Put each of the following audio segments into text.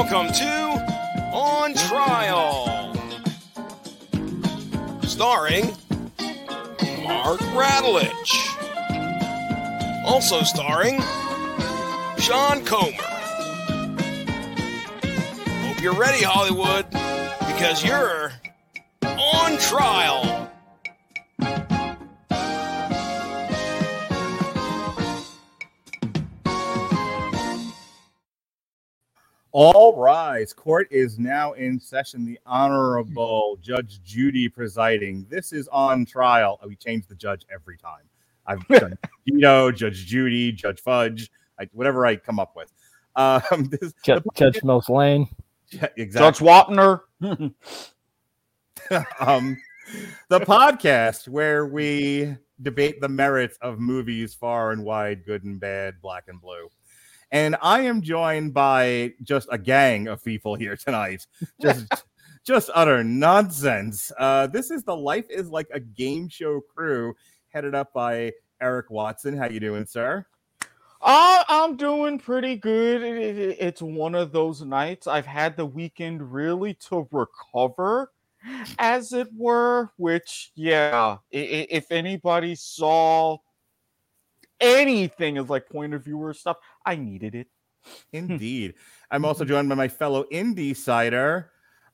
Welcome to On Trial, starring Mark Radulich. Also starring Sean Comer. Hope you're ready, Hollywood, because you're on trial. All rise. Court is now in session. The Honorable Judge Judy presiding. This is on trial. We change the judge every time. I've done Tito, Judge Judy, Judge Fudge, I, whatever I come up with. Um, this, Judge, Judge Mills Lane. yeah, exactly. Judge Wapner. um, the podcast where we debate the merits of movies far and wide, good and bad, black and blue. And I am joined by just a gang of people here tonight. Just just utter nonsense. Uh, this is the Life is Like a Game Show crew headed up by Erik Watson. How you doing, sir? Uh, I'm doing pretty good. It- it- it's one of those nights. I've had the weekend really to recover, as it were. Which, yeah, if anybody saw anything as like point of view or stuff, I needed it. Indeed. I'm also joined by my fellow indie cider,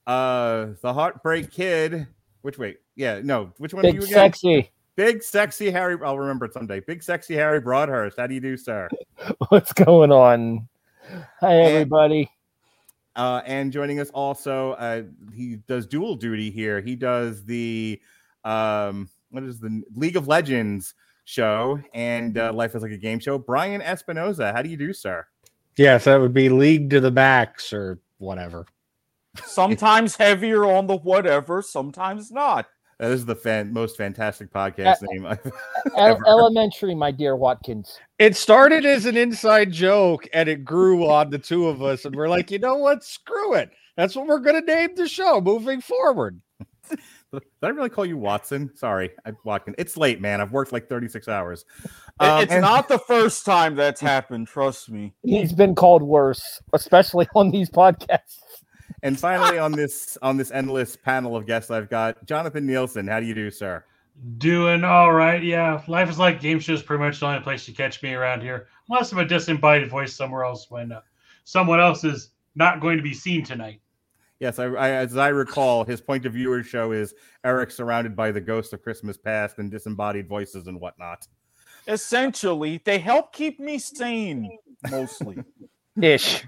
uh, the Heartbreak Kid. Which wait, yeah, no, which one are Big you again? sexy. Big sexy Harry. I'll remember it someday. Big sexy Harry Broadhurst. How do you do, sir? What's going on? Hi, everybody. Uh, and joining us also, uh, he does dual duty here. He does the um, what is the League of Legends show and uh, Life is like a game show. Brian Espinoza. How do you do, sir? Yes, that would be League to the Max or whatever. Sometimes heavier on the whatever, sometimes not. That is the fan- most fantastic podcast name I've ever. elementary, my dear Watkins. It started as an inside joke and it grew on the two of us, and we're like, you know what? Screw it. That's what we're gonna name the show moving forward. Did I really call you Watson? Sorry, I Watkins. It's late, man. I've worked like 36 hours. Um, it's and- not the first time that's happened, trust me. He's been called worse, especially on these podcasts. And finally, on this on this endless panel of guests, I've got Jonathan Nielsen. How do you do, sir? Doing all right. Yeah. Life is like game shows pretty much the only place you catch me around here. Unless I'm a disembodied voice somewhere else when uh, someone else is not going to be seen tonight. Yes, I, I, as I recall, his point of viewer show is Erik surrounded by the ghosts of Christmas past and disembodied voices and whatnot. Essentially, they help keep me sane, mostly. Ish.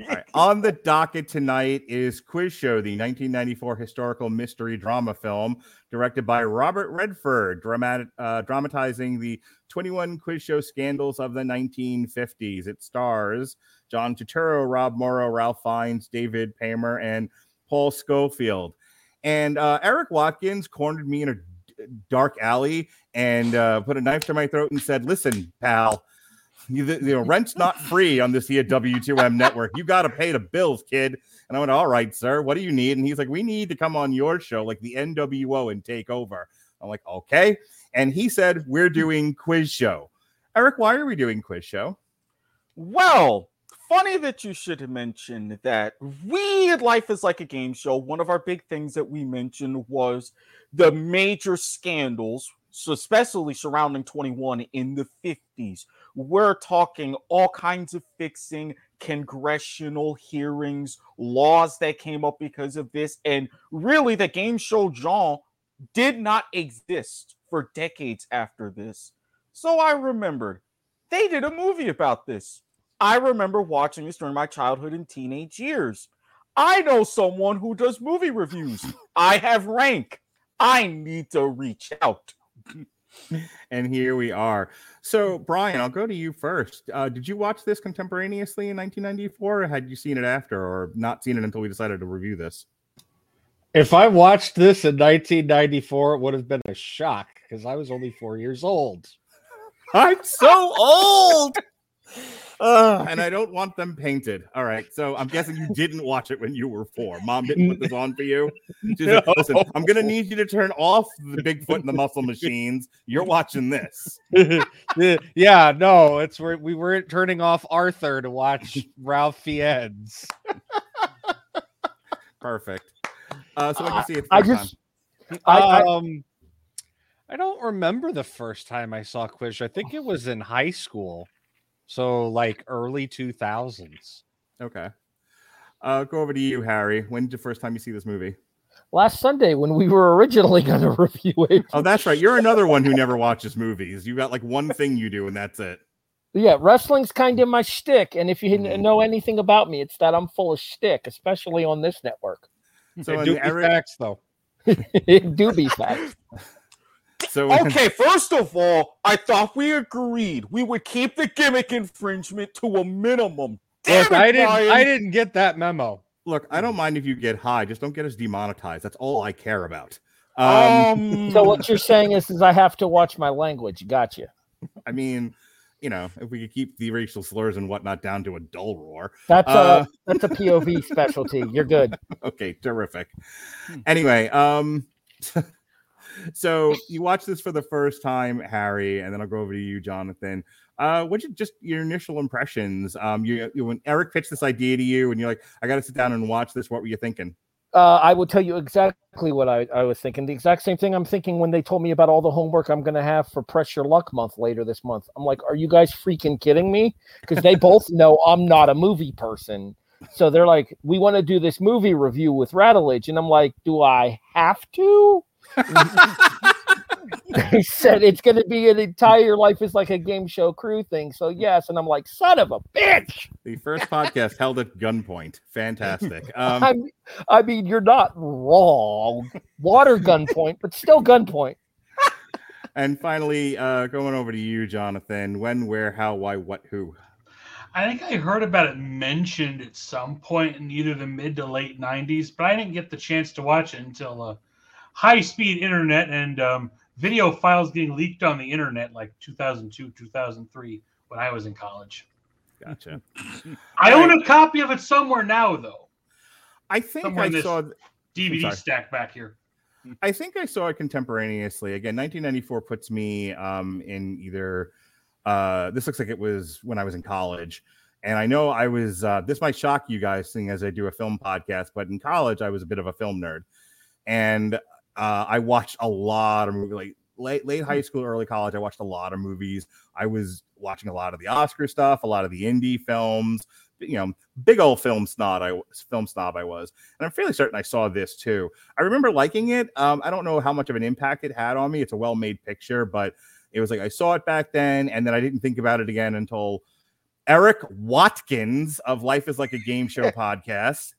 All right, On the docket tonight is Quiz Show, the 1994 historical mystery drama film directed by Robert Redford, dramat, uh, dramatizing the 21 quiz show scandals of the 1950s. It stars John Turturro, Rob Morrow, Ralph Fiennes, David Paymer, and Paul Scofield. And uh, Erik Watkins cornered me in a dark alley and uh, put a knife to my throat and said, "Listen, pal." You, you know, rent's not free on this here W2M network. You got to pay the bills, kid. And I went, all right, sir, what do you need? And he's like, we need to come on your show, like the NWO, and take over. I'm like, okay. And he said, we're doing quiz show. Erik, why are we doing quiz show? Well, funny that you should mention that we Life is Like a Game Show, one of our big things that we mentioned was the major scandals, so especially surrounding 21 in the 50s. We're talking all kinds of fixing, congressional hearings, laws that came up because of this, and really the game show genre did not exist for decades after this. So I remembered they did a movie about this. I remember watching this during my childhood and teenage years. I know someone who does movie reviews. I have rank. I need to reach out. And here we are. So, Brian, I'll go to you first. Uh, did you watch this contemporaneously in 1994, or had you seen it after, or not seen it until we decided to review this? If I watched this in 1994, it would have been a shock because I was only four years old. I'm so old. Uh, and I don't want them painted. All right. So I'm guessing you didn't watch it when you were four. Mom didn't put this on for you. She's like, Listen, I'm going to need you to turn off the Bigfoot and the muscle machines. You're watching this. yeah, no, it's where we weren't turning off Arthur to watch Ralph Fiennes. Perfect. Uh, so I can see it. I just, I, I, um, I don't remember the first time I saw Quiz. I think it was in high school, so like early two thousands. okay. Uh, go over to you, Harry. When's the first time you see this movie? last Sunday when we were originally going to review it. Oh, that's right. You're another one who never watches movies. You got like one thing you do, and that's it. Yeah, wrestling's kind of my shtick, and if you n- know anything about me, it's that I'm full of shtick, especially on this network. So, do be Eric- facts though. it do be facts. so Okay, first of all, I thought we agreed we would keep the gimmick infringement to a minimum. Damn Look, it, I didn't. Brian. I didn't get that memo. look, I don't mind if you get high, just don't get us demonetized. That's all I care about. Um, Um, So what you're saying is, is I have to watch my language. Gotcha. I mean, you know, if we could keep the racial slurs and whatnot down to a dull roar. That's Uh, a that's a POV specialty. You're good. okay, terrific. Anyway, um so you watch this for the first time, Harry, and then I'll go over to you, Jonathan. Uh what you just your initial impressions? Um you, you when Eric pitched this idea to you and you're like, I gotta sit down and watch this, what were you thinking? Uh, I will tell you exactly what I, I was thinking. The exact same thing I'm thinking when they told me about all the homework I'm going to have for Press Your Luck month later this month. I'm like, are you guys freaking kidding me? Because they both know I'm not a movie person. So they're like, we want to do this movie review with Radulich. And I'm like, do I have to? They said it's going to be an entire life is like a game show crew thing. So yes. And I'm like, son of a bitch. The first podcast held at gunpoint. Fantastic. Um I, mean- I mean, you're not wrong. Water gunpoint, but still gunpoint. and finally, uh going over to you, Jonathan. When, where, how, why, what, who? I think I heard about it mentioned at some point in either the mid to late 90s, but I didn't get the chance to watch it until uh, high speed internet and um, video files getting leaked on the internet like 2002, 2003 when I was in college. Gotcha. I own a copy of it somewhere now, though. I think Somewhere I saw DVD stack back here. I think I saw it contemporaneously. Again, 1994 puts me um, in either. Uh, this looks like it was when I was in college, and I know I was. Uh, this might shock you guys, seeing as I do a film podcast, but in college I was a bit of a film nerd, and uh, I watched a lot of movies. Like late late high school, early college, I watched a lot of movies. I was watching a lot of the Oscar stuff, a lot of the indie films. You know, big old film snob. I was film snob. I was, and I'm fairly certain I saw this too. I remember liking it. Um, I don't know how much of an impact it had on me. It's a well made picture, but it was like I saw it back then, and then I didn't think about it again until Erik Watkins of Life is Like a Game Show podcast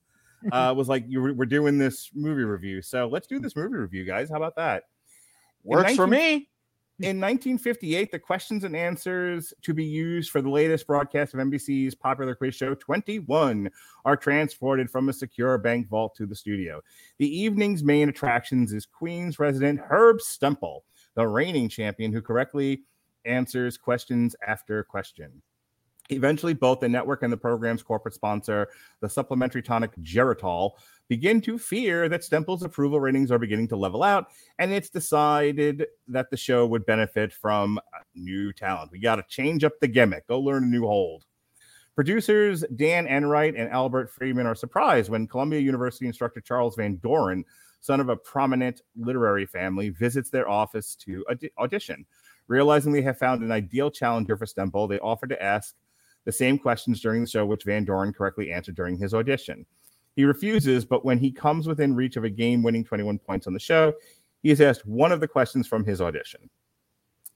uh, was like, you, "We're doing this movie review, so let's do this movie review, guys. How about that?" Works for me. in 1958, the questions and answers to be used for the latest broadcast of NBC's popular quiz show 21 are transported from a secure bank vault to the studio. The evening's main attractions is Queens resident Herb Stempel, the reigning champion who correctly answers questions after question. Eventually, both the network and the program's corporate sponsor, the supplementary tonic Geritol, begin to fear that Stempel's approval ratings are beginning to level out and it's decided that the show would benefit from uh, new talent. We got to change up the gimmick, go learn a new hold. Producers Dan Enright and Albert Freedman are surprised when Columbia University instructor Charles Van Doren, son of a prominent literary family, visits their office to audi- audition. Realizing they have found an ideal challenger for Stempel, they offer to ask the same questions during the show, which Van Doren correctly answered during his audition. He refuses, but when he comes within reach of a game winning 21 points on the show, he is asked one of the questions from his audition.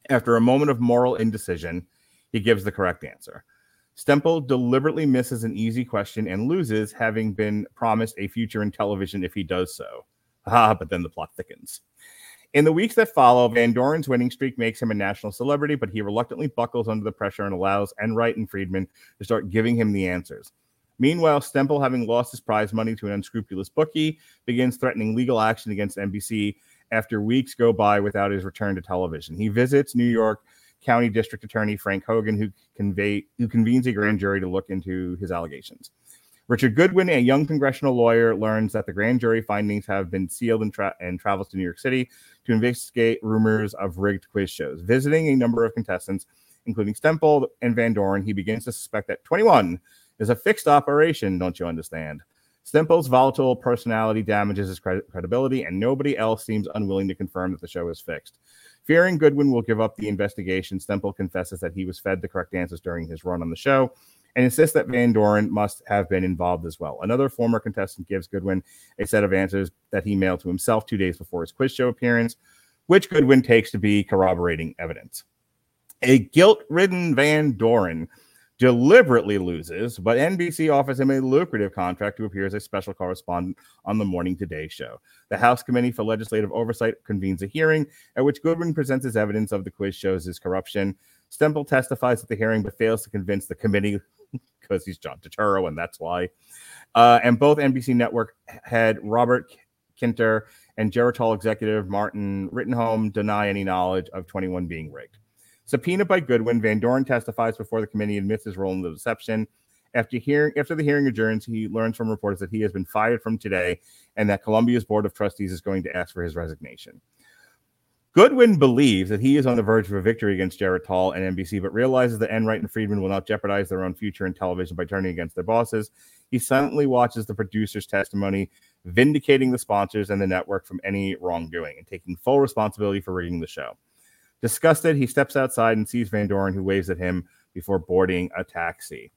After a moment of moral indecision, he gives the correct answer. Stempel deliberately misses an easy question and loses, having been promised a future in television if he does so. Ah, but then the plot thickens. In the weeks that follow, Van Doren's winning streak makes him a national celebrity, but he reluctantly buckles under the pressure and allows Enright and Freedman to start giving him the answers. Meanwhile, Stempel, having lost his prize money to an unscrupulous bookie, begins threatening legal action against NBC after weeks go by without his return to television. He visits New York County District Attorney Frank Hogan, who convey who convenes a grand jury to look into his allegations. Richard Goodwin, a young congressional lawyer, learns that the grand jury findings have been sealed and, tra- and travels to New York City to investigate rumors of rigged quiz shows. Visiting a number of contestants, including Stempel and Van Doren, he begins to suspect that 21 is a fixed operation, don't you understand? Stempel's volatile personality damages his cred- credibility, and nobody else seems unwilling to confirm that the show is fixed. Fearing Goodwin will give up the investigation, Stempel confesses that he was fed the correct answers during his run on the show and insists that Van Doren must have been involved as well. Another former contestant gives Goodwin a set of answers that he mailed to himself two days before his quiz show appearance, which Goodwin takes to be corroborating evidence. A guilt ridden Van Doren deliberately loses, but NBC offers him a lucrative contract to appear as a special correspondent on the Morning Today show. The House Committee for Legislative Oversight convenes a hearing at which Goodwin presents his evidence of the quiz show's corruption. Stempel testifies at the hearing but fails to convince the committee because he's John Turturro, and that's why. Uh, and both NBC Network head Robert Kintner and Geritol executive Martin Rittenhome deny any knowledge of 21 being rigged. Subpoenaed by Goodwin, Van Doren testifies before the committee, admits his role in the deception. After hearing, after the hearing adjourns, he learns from reporters that he has been fired from today, and that Columbia's board of trustees is going to ask for his resignation. Goodwin believes that he is on the verge of a victory against Geritol and NBC, but realizes that Enright and Freedman will not jeopardize their own future in television by turning against their bosses. He silently watches the producer's testimony, vindicating the sponsors and the network from any wrongdoing and taking full responsibility for rigging the show. Disgusted, he steps outside and sees Van Doren, who waves at him before boarding a taxi.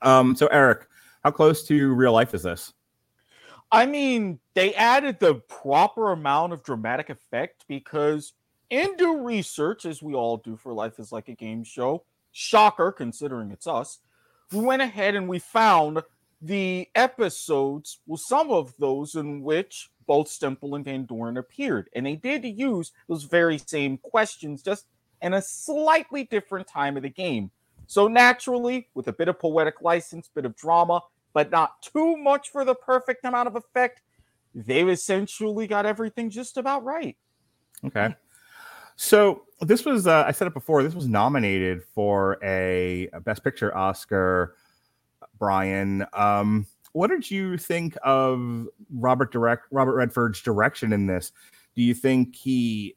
Um, so, Erik, how close to real life is this? I mean, they added the proper amount of dramatic effect because in due research, as we all do for Life is Like a Game show, shocker considering it's us, we went ahead and we found the episodes, well, some of those in which both Stempel and Van Doren appeared. And they did use those very same questions, just in a slightly different time of the game. So naturally, with a bit of poetic license, bit of drama, but not too much for the perfect amount of effect. They've essentially got everything just about right. Okay. So this was, uh, I said it before, this was nominated for a, a Best Picture Oscar, Brian. Um, what did you think of Robert direct Robert Redford's direction in this? Do you think he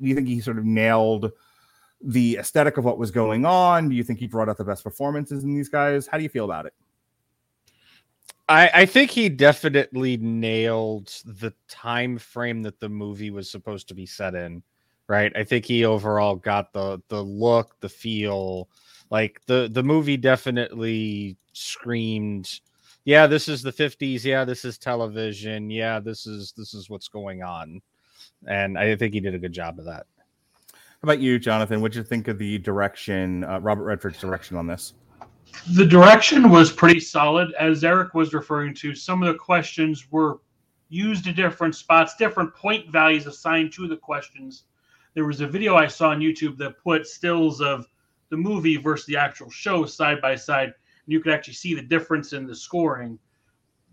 do you think he sort of nailed the aesthetic of what was going on? Do you think he brought out the best performances in these guys? How do you feel about it? I, I think he definitely nailed the time frame that the movie was supposed to be set in. Right. I think he overall got the the look, the feel. Like the the movie definitely screamed, yeah, this is the 50s. Yeah, this is television. Yeah, this is this is what's going on. And I think he did a good job of that. How about you, Jonathan? What did you think of the direction, uh, Robert Redford's direction on this? The direction was pretty solid. As Erik was referring to, some of the questions were used at different spots, different point values assigned to the questions. There was a video I saw on YouTube that put stills of the movie versus the actual show side by side. And you could actually see the difference in the scoring,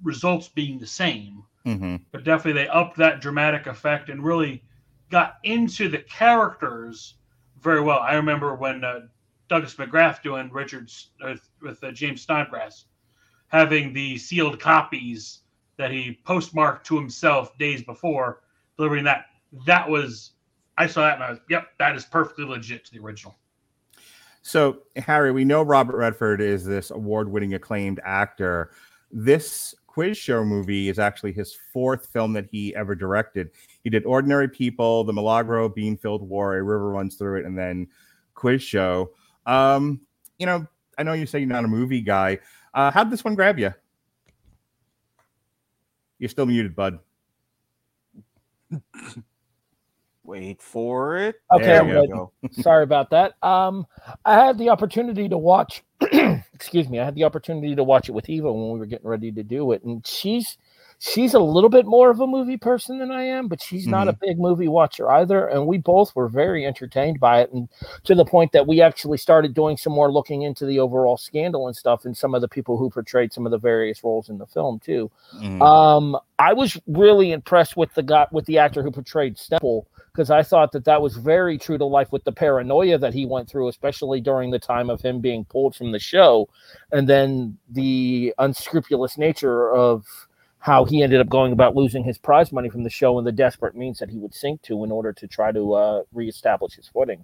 results being the same. Mm-hmm. But definitely they upped that dramatic effect and really got into the characters very well. I remember when uh, Douglas McGrath doing Richards with, uh, James Snodgrass, having the sealed copies that he postmarked to himself days before, delivering that. That was, I saw that and I was, yep, that is perfectly legit to the original. So, Harry, we know Robert Redford is this award winning acclaimed actor. This quiz show movie is actually his fourth film that he ever directed. He did Ordinary People, The Milagro Beanfield War, A River Runs Through It, and then Quiz Show. Um, you know, I know you say you're not a movie guy. Uh, how'd this one grab you? You're still muted, bud. Wait for it. Okay, I'm ready. Sorry about that. Um, I had the opportunity to watch. excuse me. I had the opportunity to watch it with Eva when we were getting ready to do it, and she's she's a little bit more of a movie person than I am, but she's not a big movie watcher either. And we both were very entertained by it, and to the point that we actually started doing some more looking into the overall scandal and stuff, and some of the people who portrayed some of the various roles in the film too. Mhm. Um, I was really impressed with the guy with the actor who portrayed Stempel because I thought that that was very true to life with the paranoia that he went through, especially during the time of him being pulled from the show, and then the unscrupulous nature of how he ended up going about losing his prize money from the show and the desperate means that he would sink to in order to try to uh, reestablish his footing.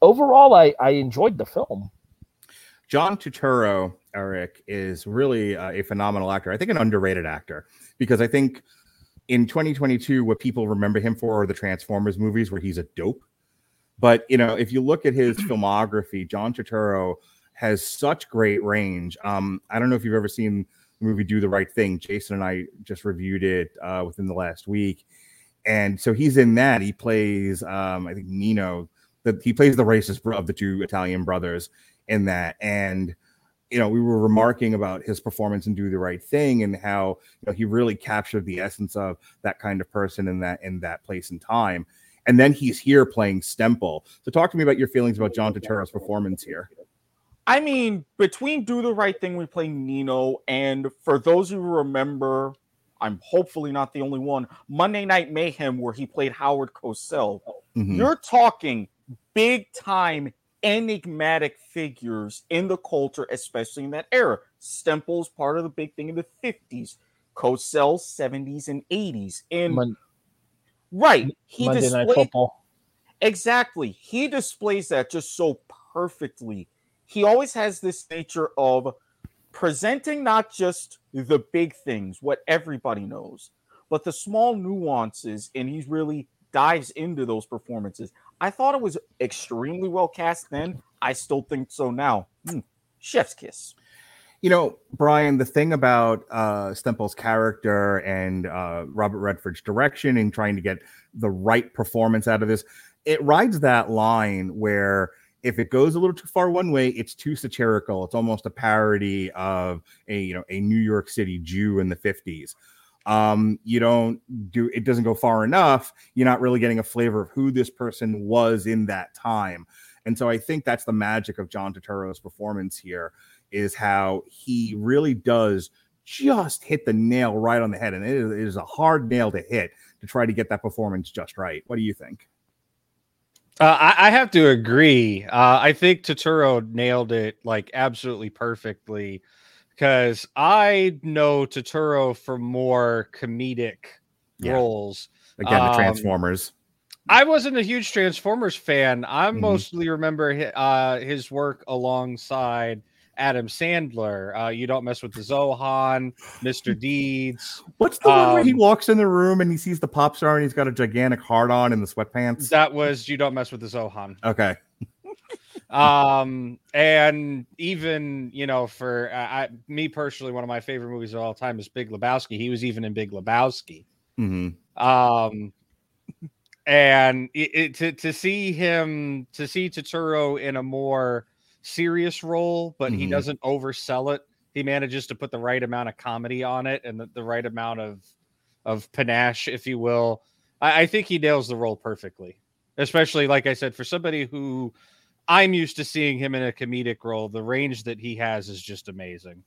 Overall, I, I enjoyed the film. John Turturro, Erik, is really uh, a phenomenal actor. I think an underrated actor because I think in 2022, what people remember him for are the Transformers movies where he's a dope. But you know, if you look at his filmography, John Turturro has such great range. Um, I don't know if you've ever seen movie Do the Right Thing. Jason and I just reviewed it uh, within the last week, and so he's in that. He plays, um, I think Nino. That he plays the racist of the two Italian brothers in that, and you know, we were remarking about his performance in Do the Right Thing and how you know he really captured the essence of that kind of person in that in that place and time. And then he's here playing Stempel. So talk to me about your feelings about John Turturro's performance here. I mean, between Do the Right Thing, we play Nino, and for those who remember, I'm hopefully not the only one, Monday Night Mayhem, where he played Howard Cosell. Mhm. You're talking big time enigmatic figures in the culture, especially in that era. Stempel's part of the big thing in the 50s, Cosell 70s and 80s. And Mon- right, he Monday Night Football. Exactly. He displays that just so perfectly. He always has this nature of presenting not just the big things, what everybody knows, but the small nuances, and he really dives into those performances. I thought it was extremely well cast then. I still think so now. Hmm. Chef's kiss. You know, Brian, the thing about uh, Stempel's character and uh, Robert Redford's direction and trying to get the right performance out of this, it rides that line where if it goes a little too far one way, it's too satirical. It's almost a parody of a you know a New York City Jew in the fifties. Um, you don't do it doesn't go far enough. You're not really getting a flavor of who this person was in that time. And so I think that's the magic of John Turturro's performance here is how he really does just hit the nail right on the head. And it is, it is a hard nail to hit to try to get that performance just right. What do you think? Uh, I, I have to agree. Uh, I think Turturro nailed it like absolutely perfectly because I know Turturro for more comedic Yeah. roles. Again, the Um, Transformers. I wasn't a huge Transformers fan. I Mhm. mostly remember uh, his work alongside Adam Sandler. Uh, you don't mess with the Zohan, Mr. Deeds. What's the one where he um, walks in the room and he sees the pop star and he's got a gigantic heart on in the sweatpants? That was you don't mess with the Zohan. Okay. um and even you know for uh, I, me personally one of my favorite movies of all time is big lebowski he was even in big lebowski hmm um and it, it, to, to see him to see Turturro in a more serious role but he Mhm. doesn't oversell it he manages to put the right amount of comedy on it and the, the right amount of of panache if you will I, I think he nails the role perfectly especially like i said for somebody who i'm used to seeing him in a comedic role the range that he has is just amazing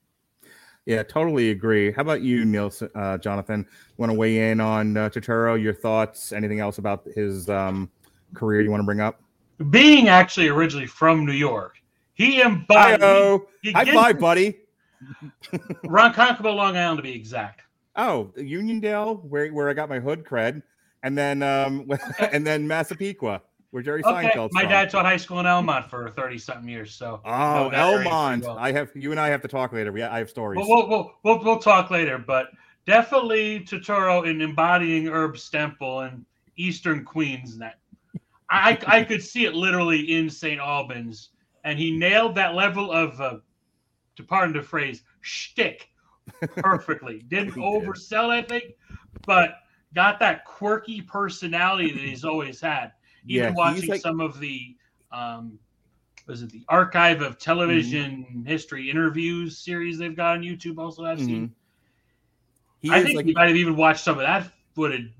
Yeah, totally agree. How about you, Neil, uh, Jonathan? Want to weigh in on uh, Turturro? Your thoughts? Anything else about his um, career you want to bring up? Being actually originally from New York, he embodied Hi-oh. he High five, buddy. Ronkonkoma, Long Island to be exact. Oh, Uniondale, where where I got my hood cred, and then um, and then Massapequa, where Jerry Okay, Seinfeld's my from. dad taught high school in Elmont for thirty something years, so Oh, pretty Elmont. well. I have you and I have to talk later. We I have stories. We'll, we'll, we'll, we'll talk later. But definitely Turturro in embodying Herb Stempel and Eastern Queens. That I, I could see it literally in St. Albans. And he nailed that level of, uh, to pardon the phrase, shtick perfectly. Didn't oversell, I think, but got that quirky personality that he's always had. Yeah, Even he's watching like- some of the um, was it the archive of television Mm-hmm. history interviews series they've got on YouTube? Also, I've seen. he I think like you might have even watched some of that footage,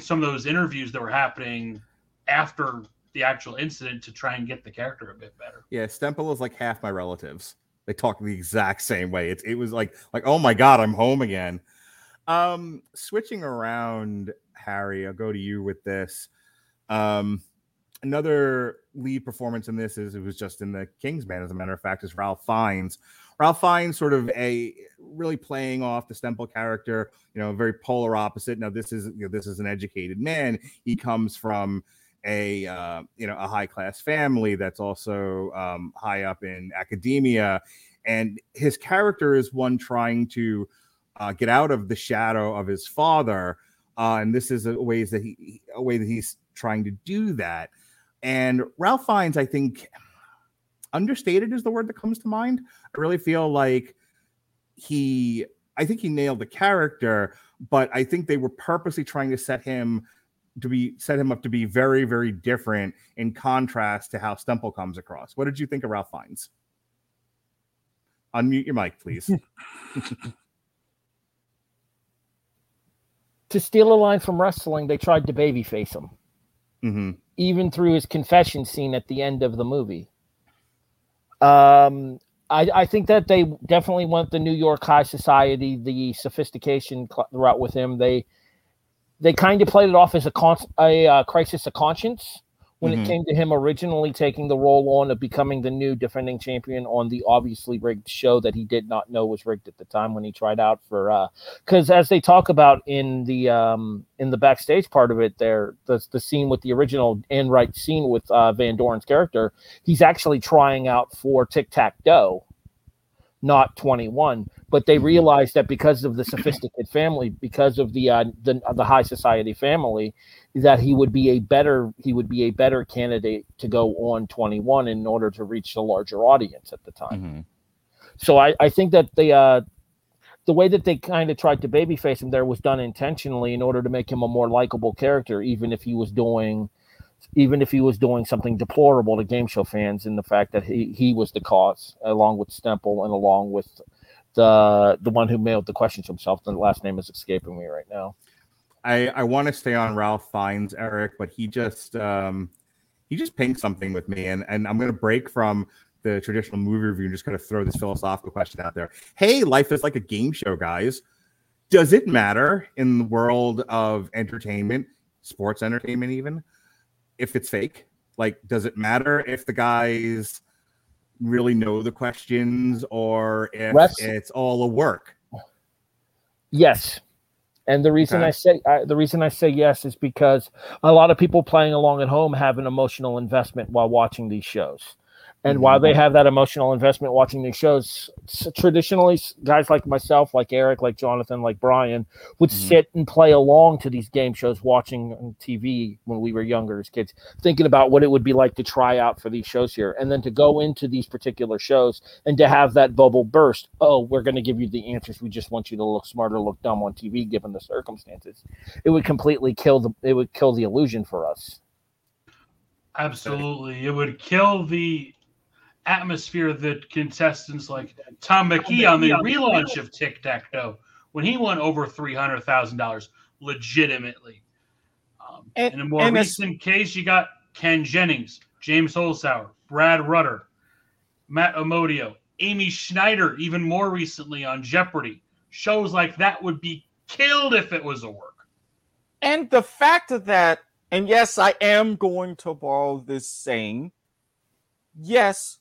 some of those interviews that were happening after the actual incident to try and get the character a bit better. Yeah, Stempel is like half my relatives. They talk the exact same way. It's it was like like oh my god, I'm home again. Um, switching around, Harry, I'll go to you with this. Um, another lead performance in this is it was just in the Kingsman, as a matter of fact, is Ralph Fiennes. Ralph Fiennes sort of a really playing off the Stempel character, you know, very polar opposite. Now, this is you know, this is an educated man. He comes from a uh, you know a high class family that's also um, high up in academia, and his character is one trying to uh, get out of the shadow of his father, uh, and this is a ways that he a way that he's trying to do that. And Ralph Fiennes, I think, understated is the word that comes to mind. I really feel like he, I think he nailed the character, but I think they were purposely trying to set him to be set him up to be very, very different in contrast to how Stempel comes across. What did you think of Ralph Fiennes? Unmute your mic, please. to steal a line from wrestling, they tried to babyface him, mm-hmm. even through his confession scene at the end of the movie. Um, I, I think that they definitely went the New York high society, the sophistication cl- route with him. They they kind of played it off as a, con- a uh, crisis of conscience when Mhm. it came to him originally taking the role on of becoming the new defending champion on the obviously rigged show that he did not know was rigged at the time when he tried out for because as they talk about in the um in the backstage part of it there the, the scene with the original Enright scene with uh, van doren's character he's actually trying out for tic tac dough not 21 but they realized that because of the sophisticated family because of the uh, the, the high society family that he would be a better he would be a better candidate to go on 21 in order to reach the larger audience at the time Mm-hmm. so I, I think that the uh, the way that they kind of tried to babyface him there was done intentionally in order to make him a more likable character, even if he was doing even if he was doing something deplorable to game show fans in the fact that he, he was the cause, along with Stempel and along with the the one who mailed the question to himself. The last name is escaping me right now. I I want to stay on Ralph Fiennes, Erik, but he just um he just pinged something with me, and and I'm gonna break from the traditional movie review and just kind of throw this philosophical question out there. Hey, life is like a game show, guys. Does it matter in the world of entertainment, sports entertainment, even if it's fake? Like, does it matter if the guys really know the questions or if it's all a work? Yes. And the reason Okay. I say I, the reason I say yes is because a lot of people playing along at home have an emotional investment while watching these shows. And while they have that emotional investment watching these shows, traditionally guys like myself, like Erik, like Jonathan, like Brian would Mhm. sit and play along to these game shows watching on TV when we were younger as kids, thinking about what it would be like to try out for these shows here and then to go into these particular shows and to have that bubble burst. Oh, we're going to give you the answers. We just want you to look smart or look dumb on TV given the circumstances. It would completely kill the it would kill the illusion for us. Absolutely. It would kill the atmosphere that contestants like Tom McKee on the relaunch of Tic Tac Dough when he won over $300,000 legitimately. Um, And- in a more recent case, you got Ken Jennings, James Holzhauer, Brad Rutter, Matt Amodio, Amy Schneider, even more recently on Jeopardy. Shows like that would be killed if it was a work. And the fact of that, and yes, I am going to borrow this saying. Yes,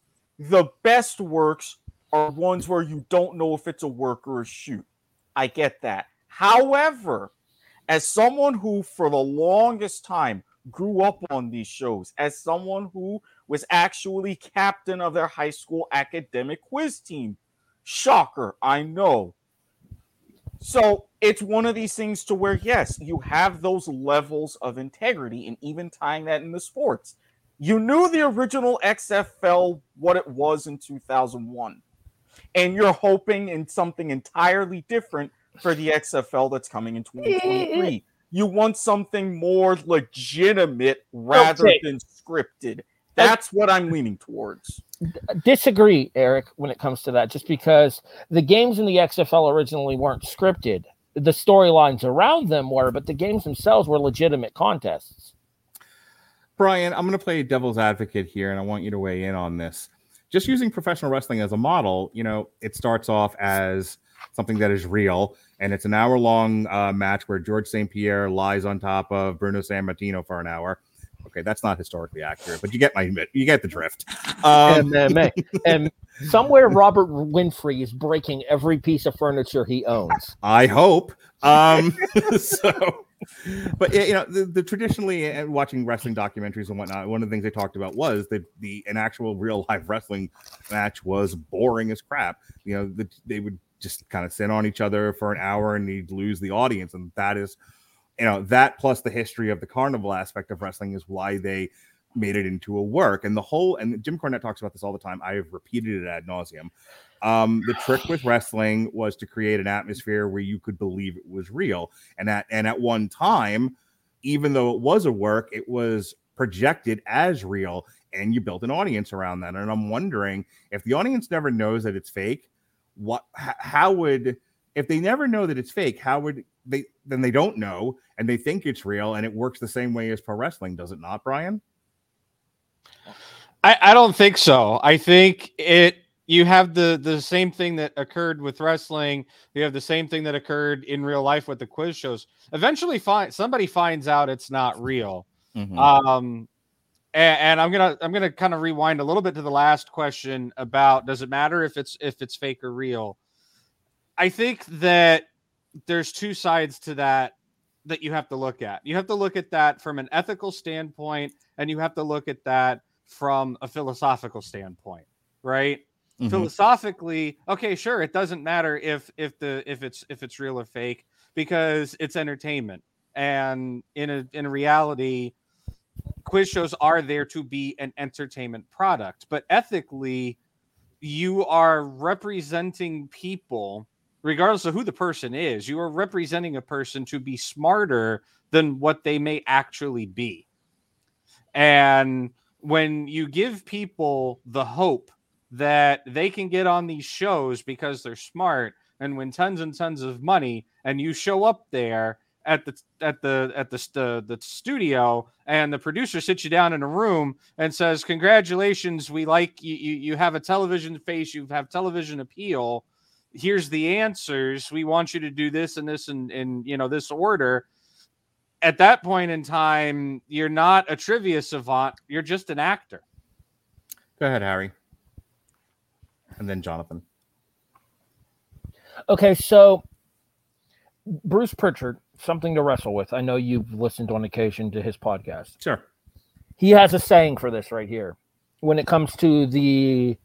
the best works are ones where you don't know if it's a work or a shoot. I get that. However, as someone who, for the longest time, grew up on these shows, as someone who was actually captain of their high school academic quiz team, shocker, I know. So it's one of these things to where, yes, you have those levels of integrity, and even tying that in the sports. You knew the original XFL what it was in 2001, and you're hoping in something entirely different for the XFL that's coming in 2023. You want something more legitimate rather Okay. than scripted. That's what I'm leaning towards. disagree, Erik, when it comes to that, just because the games in the XFL originally weren't scripted. The storylines around them were, but the games themselves were legitimate contests. Brian, I'm going to play devil's advocate here, and I want you to weigh in on this. Just using professional wrestling as a model, you know, it starts off as something that is real, and it's an hour long uh, match where George St. Pierre lies on top of Bruno Sammartino for an hour. Okay, that's not historically accurate, but you get my you get the drift. Um, and, uh, and somewhere Robert Winfrey is breaking every piece of furniture he owns. I hope. Um, so but you know, the, the traditionally uh, watching wrestling documentaries and whatnot, one of the things they talked about was that the an actual real live wrestling match was boring as crap. You know, the, they would just kind of sit on each other for an hour and you'd lose the audience, and that is, you know, that plus the history of the carnival aspect of wrestling is why they made it into a work. And the whole and Jim Cornette talks about this all the time. I have repeated it ad nauseum. Um, the trick with wrestling was to create an atmosphere where you could believe it was real. And at and at one time, even though it was a work, it was projected as real, and you built an audience around that. And I'm wondering if the audience never knows that it's fake, what how would if they never know that it's fake, how would they then they don't know and they think it's real and it works the same way as pro wrestling, does it not, Brian? I, I don't think so. I think it you have the the same thing that occurred with wrestling. You have the same thing that occurred in real life with the quiz shows. Eventually, find somebody finds out it's not real. Mm-hmm. Um, and, and, I'm gonna I'm gonna kind of rewind a little bit to the last question about does it matter if it's if it's fake or real? I think that there's two sides to that that you have to look at. You have to look at that from an ethical standpoint, and you have to look at that from a philosophical standpoint, right? Mm-hmm. Philosophically, okay, sure, it doesn't matter if if the if it's if it's real or fake because it's entertainment. And in a in reality, quiz shows are there to be an entertainment product, but ethically, you are representing people regardless of who the person is, you are representing a person to be smarter than what they may actually be. And when you give people the hope that they can get on these shows because they're smart and win tons and tons of money, and you show up there at the at the at the the, the studio and the producer sits you down in a room and says congratulations we like you you, you have a television face you have television appeal here's the answers we want you to do this and this and in you know this order at that point in time, you're not a trivia savant. You're just an actor. Go ahead, Harry. And then Jonathan. Okay, so Bruce Prichard, something to wrestle with. I know you've listened on occasion to his podcast. Sure. He has a saying for this right here when it comes to the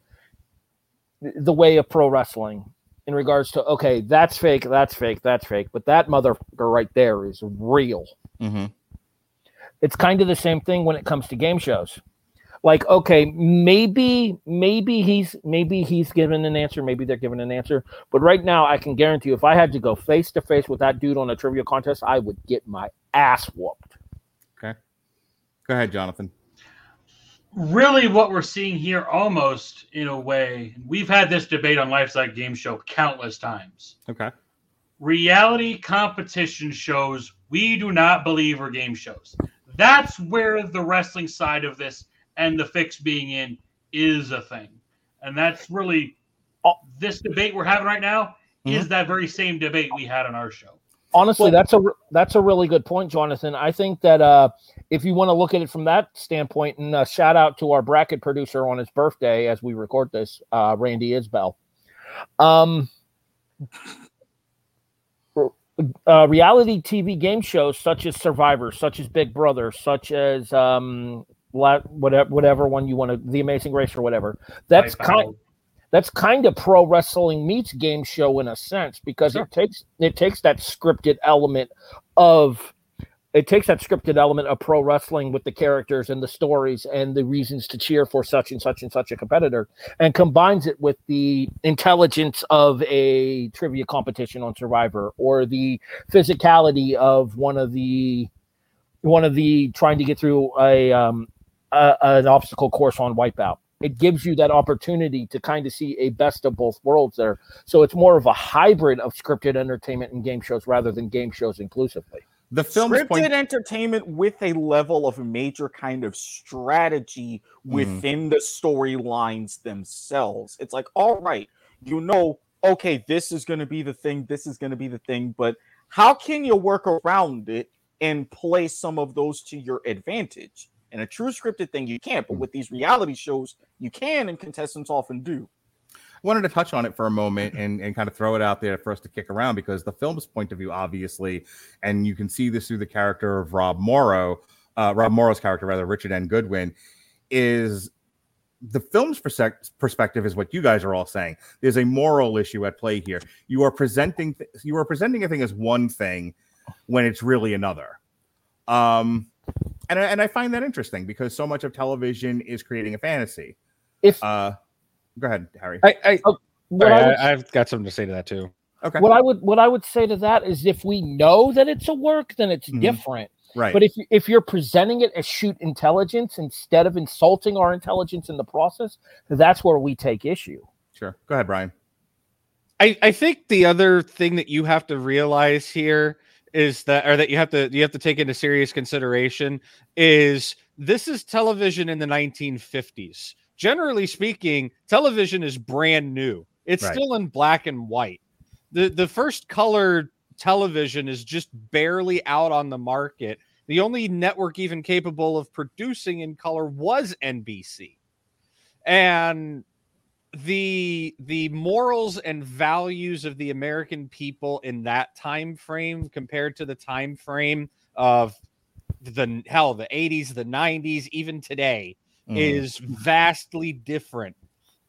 the way of pro wrestling in regards to okay, that's fake, that's fake, that's fake, but that motherfucker right there is real. Mm-hmm. It's kind of the same thing when it comes to game shows. Like, okay, maybe, maybe he's maybe he's given an answer, maybe they're given an answer. But right now, I can guarantee you, if I had to go face to face with that dude on a trivia contest, I would get my ass whooped. Okay, go ahead, Jonathan really what we're seeing here almost in a way we've had this debate on life's like game show countless times okay reality competition shows we do not believe are game shows. That's where the wrestling side of this and the fix being in is a thing. And that's really this debate we're having right now mm-hmm. is that very same debate we had on our show. Honestly, well, that's a that's a really good point, Jonathan. I think that uh, if you want to look at it from that standpoint, and uh, shout out to our bracket producer on his birthday as we record this, uh, Randy Isbell. Um, uh, reality TV game shows such as Survivor, such as Big Brother, such as um, whatever whatever one you want to, The Amazing Race or whatever. That's kind. That's kind of pro wrestling meets game show in a sense because sure. it takes it takes that scripted element of it takes that scripted element of pro wrestling with the characters and the stories and the reasons to cheer for such and such and such a competitor and combines it with the intelligence of a trivia competition on survivor or the physicality of one of the one of the trying to get through a, um, a an obstacle course on wipeout it gives you that opportunity to kind of see a best of both worlds there so it's more of a hybrid of scripted entertainment and game shows rather than game shows inclusively the film scripted point- entertainment with a level of major kind of strategy mm. within the storylines themselves. It's like, all right, you know, okay, this is going to be the thing, this is going to be the thing, but how can you work around it and play some of those to your advantage? In a true scripted thing, you can't, but mm. with these reality shows, you can, and contestants often do. I wanted to touch on it for a moment and, and kind of throw it out there for us to kick around because the film's point of view, obviously, and you can see this through the character of Rob Morrow, uh, Rob Morrow's character, rather, Richard N. Goodwin, is the film's perspective is what you guys are all saying. There's a moral issue at play here. You are presenting th- you are presenting a thing as one thing when it's really another. Um, and I, and I find that interesting because so much of television is creating a fantasy. If Uh, go ahead, Harry. I, I, what sorry, I would I, I've got something to say to that too. Okay, what I would what I would say to that is if we know that it's a work, then it's Mhm. different. right. But if you- if you're presenting it as shoot intelligence instead of insulting our intelligence in the process, that's where we take issue. sure, go ahead, Brian. I, I think the other thing that you have to realize here is that or that you have to you have to take into serious consideration is this is television in the 1950s. Generally speaking, television is brand new. It's Right. still in black and white. The the first color television is just barely out on the market. The only network even capable of producing in color was NBC. And the the morals and values of the American people in that time frame compared to the time frame of the hell the 80s the 90s even today Mm. is vastly different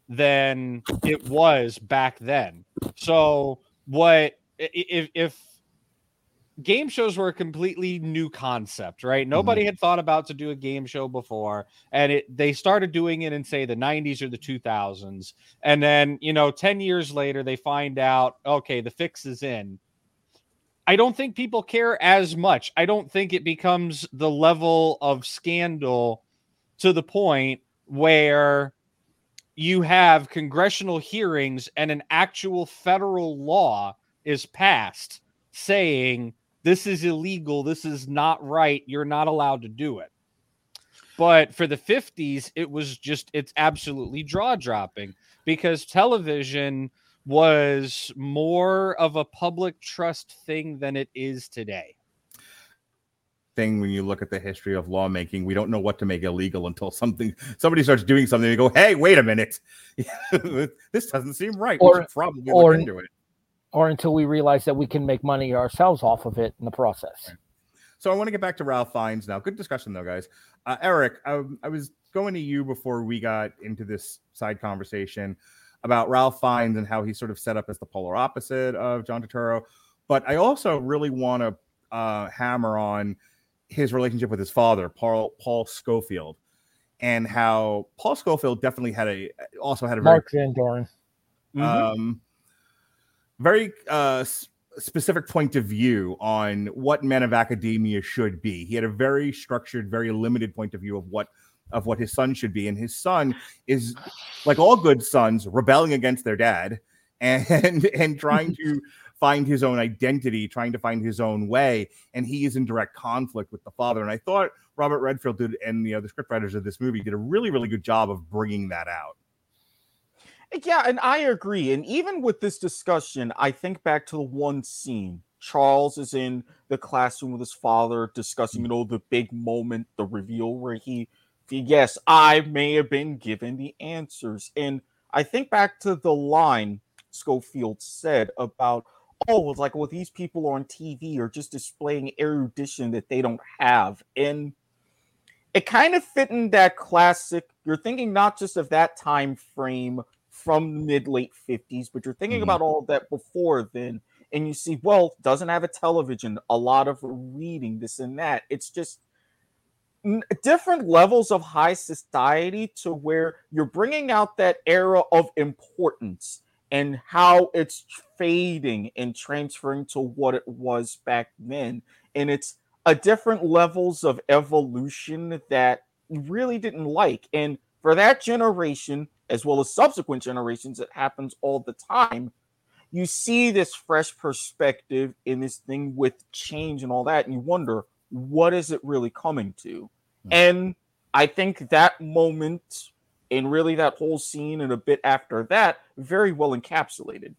than it was back then so what if if game shows were a completely new concept right? Mm-hmm. Nobody had thought about to do a game show before and it they started doing it in say the 90s or the 2000s and then you know 10 years later they find out okay the fix is in. I don't think people care as much. I don't think it becomes the level of scandal to the point where you have congressional hearings and an actual federal law is passed saying this is illegal this is not right you're not allowed to do it but for the 50s it was just it's absolutely jaw dropping because television was more of a public trust thing than it is today thing when you look at the history of lawmaking. We don't know what to make illegal until something somebody starts doing something. They go, "Hey, wait a minute, this doesn't seem right. Or- we should probably or- look into it." Or until we realize that we can make money ourselves off of it in the process. So I want to get back to Ralph Fiennes now. Good discussion though, guys. Uh, Eric, I, I was going to you before we got into this side conversation about Ralph Fiennes and how he's sort of set up as the polar opposite of John Turturro. But I also really want to uh, hammer on his relationship with his father, Paul Paul Scofield, and how Paul Scofield definitely had a also had a very Mark Van Doren. um, very uh, specific point of view on what men of academia should be. He had a very structured, very limited point of view of what of what his son should be, and his son is like all good sons, rebelling against their dad and and trying to find his own identity, trying to find his own way, and he is in direct conflict with the father. And I thought Robert Redford did, and you know the scriptwriters of this movie did a really, really good job of bringing that out. Yeah, and I agree. And even with this discussion, I think back to the one scene. Charles is in the classroom with his father discussing, mm. you oh, know, the big moment, the reveal where he, yes, I may have been given the answers. And I think back to the line Scofield said about, oh, it's like, well, these people on TV are just displaying erudition that they don't have. And it kind of fit in that classic, you're thinking not just of that time frame from the mid late 50s, but you're thinking Mhm. about all that before then. And you see, well, doesn't have a television, a lot of reading, this and that. It's just different levels of high society to where you're bringing out that era of importance and how it's fading and transferring to what it was back then. And it's a different levels of evolution that you really didn't like. And for that generation, as well as subsequent generations, it happens all the time. You see this fresh perspective in this thing with change and all that, and you wonder, what is it really coming to? Hmm. And I think that moment and really that whole scene and a bit after that, very well encapsulated.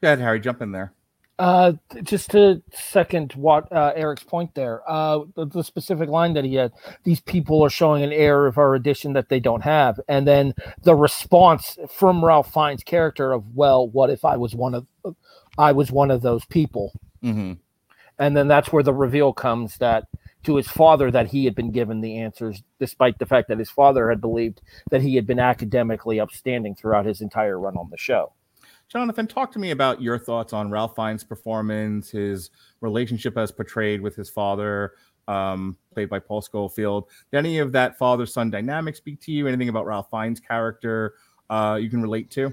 Go ahead, Harry, jump in there. Uh, just to second what uh, Eric's point there, uh, the, the specific line that he had, these people are showing an air of erudition that they don't have, and then the response from Ralph Fiennes' character of, "Well, what if I was one of, I was one of those people," Mm-hmm. and then that's where the reveal comes that to his father that he had been given the answers, despite the fact that his father had believed that he had been academically upstanding throughout his entire run on the show. Jonathan, talk to me about your thoughts on Ralph Fiennes' performance, his relationship as portrayed with his father, um, played by Paul Scofield. Did any of that father-son dynamic speak to you? Anything about Ralph Fiennes' character uh, you can relate to?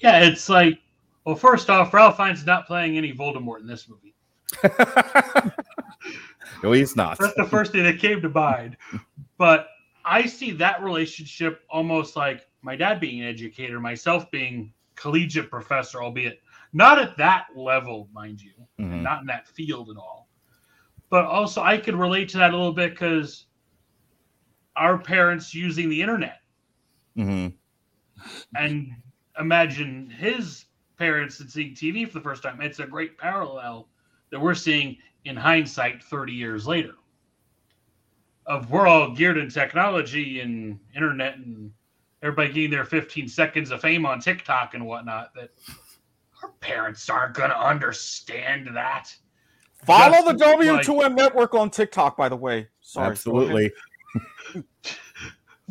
Yeah, it's like, well, first off, Ralph Fiennes not playing any Voldemort in this movie. no, he's not. That's the first thing that came to mind. But I see that relationship almost like my dad being an educator, myself being collegiate professor, albeit not at that level, mind you, Mhm. not in that field at all. But also, I could relate to that a little bit because our parents using the internet Mhm. and imagine his parents and seeing TV for the first time. It's a great parallel that we're seeing in hindsight 30 years later. Of we're all geared in technology and internet and everybody getting their 15 seconds of fame on TikTok and whatnot. That our parents aren't going to understand that. Follow the Just like- W2M network on TikTok, by the way. Sorry. Absolutely.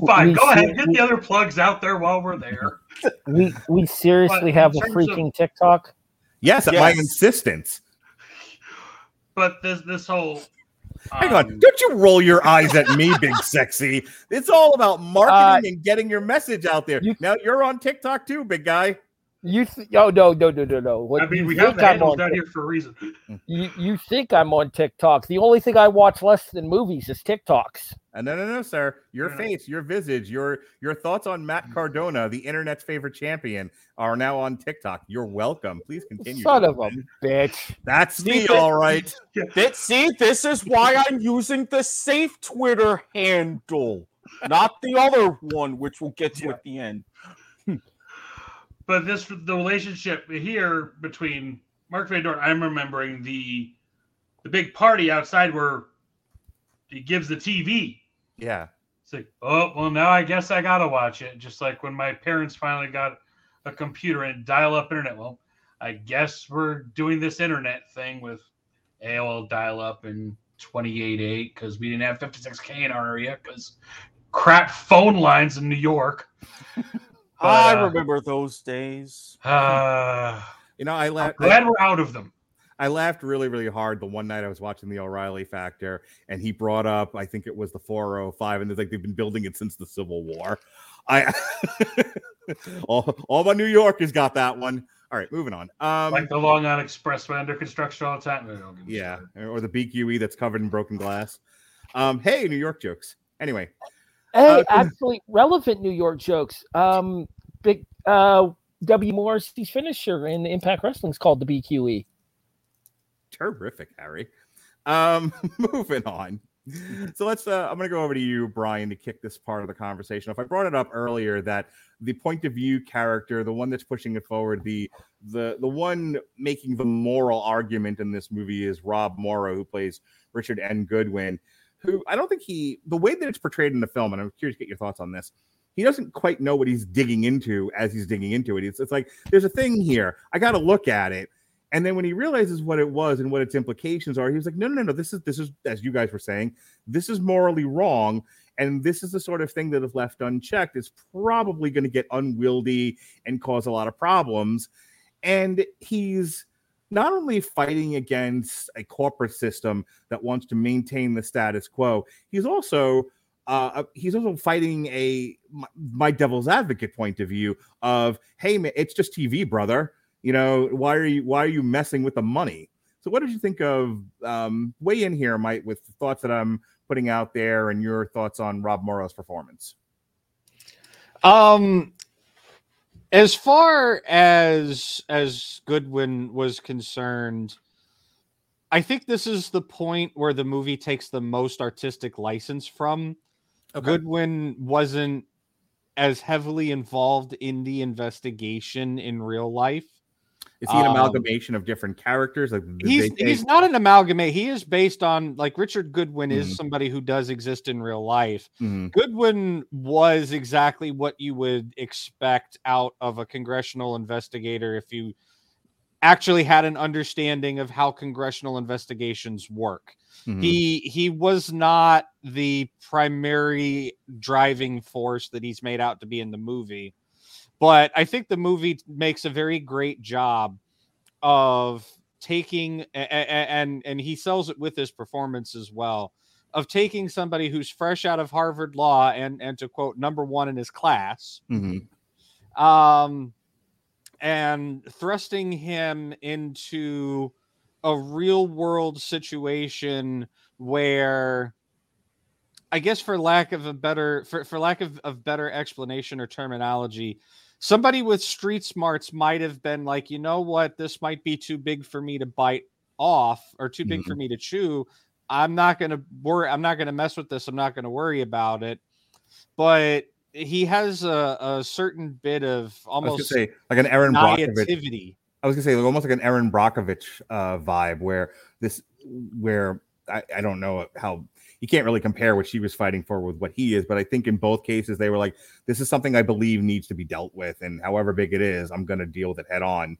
Fine, We go ahead, see- get the other plugs out there while we're there. We we seriously But have a terms of- freaking TikTok. Yes, at my insistence. But this this whole Hang on. um, Don't you roll your eyes at me, big sexy. It's all about marketing and getting your message out there. you- now you're on TikTok too, big guy. You th- oh no no no no no. What I mean, we have think the I'm handles on down here for a reason. you, you think I'm on TikTok? The only thing I watch less than movies is TikToks. Uh, no, no, no, sir. Your No, no. face, your visage, your your thoughts on Matt Cardona, the internet's favorite champion, are now on TikTok. You're welcome. Please continue. Son of a bitch. That's me, See, all right. This, see, this is why I'm using the safe Twitter handle, not the other one, which we'll get to Yeah. at the end. But this the relationship here between Mark Van Doren. I'm remembering the the big party outside where he gives the TV. Yeah. It's like, oh well, now I guess I gotta watch it. Just like when my parents finally got a computer and dial-up internet. Well, I guess we're doing this internet thing with AOL dial-up and 28.8 because we didn't have 56k in our area because crap phone lines in New York. I uh, remember those days. Uh, You know, I I'm laughed. glad we're out of them. I laughed really, really hard the one night I was watching the O'Reilly Factor, and he brought up, I think it was the 405, and it's like they've been building it since the Civil War. I all, all my New Yorkers got that one. All right, moving on. Um, like the Long Island Expressway under construction all the time. No, don't give me yeah, or the BQE that's covered in broken glass. Um, hey, New York jokes. Anyway, Hey, Uh, actually, relevant New York jokes. Um, big uh, W. Morrissey's finisher in Impact Wrestling is called the. BQE. terrific, Harry. Um, moving on. So let's. Uh, I'm going to go over to you, Brian, to kick this part of the conversation. If I brought it up earlier, that the point of view character, the one that's pushing it forward, the the the one making the moral argument in this movie is Rob Morrow, who plays Richard N. Goodwin. Who I don't think he the way that it's portrayed in the film, and I'm curious to get your thoughts on this. He doesn't quite know what he's digging into as he's digging into it. It's, it's like there's a thing here. I got to look at it. And then when he realizes what it was and what its implications are, he was like, no, no, no, no. This is this is as you guys were saying, this is morally wrong. And this is the sort of thing that if left unchecked is probably going to get unwieldy and cause a lot of problems. And he's not only fighting against a corporate system that wants to maintain the status quo, he's also uh, he's also fighting a my, my devil's advocate point of view of, hey, man, it's just TV, brother. You know why are you why are you messing with the money? So what did you think of um weigh in here mike with the thoughts that i'm putting out there and your thoughts on rob morrow's performance? Um, as far as as Goodwin was concerned, I think this is the point where the movie takes the most artistic license from. Goodwin wasn't as heavily involved in the investigation in real life. Is he an Um, amalgamation of different characters? Like he's they, he's not an amalgamate. He is based on like Richard Goodwin Mhm. is somebody who does exist in real life. Mhm. Goodwin was exactly what you would expect out of a congressional investigator if you actually had an understanding of how congressional investigations work. Mhm. He he was not the primary driving force that he's made out to be in the movie. But I think the movie makes a very great job of taking and and he sells it with his performance as well of taking somebody who's fresh out of Harvard law and and to quote number 1 in his class Mhm. um, and thrusting him into a real world situation where I guess for lack of a better for, for lack of, of better explanation or terminology, somebody with street smarts might have been like, you know what, this might be too big for me to bite off or too big for me to chew. I'm not gonna worry, I'm not gonna mess with this, I'm not gonna worry about it. But he has a, a certain bit of I was gonna almost say like an Erin Brockovich. I was gonna say like, almost like an Erin Brockovich uh, vibe, where this, where I, I don't know how you can't really compare what she was fighting for with what he is, but I think in both cases they were like, this is something I believe needs to be dealt with, and however big it is, I'm gonna deal with it head on.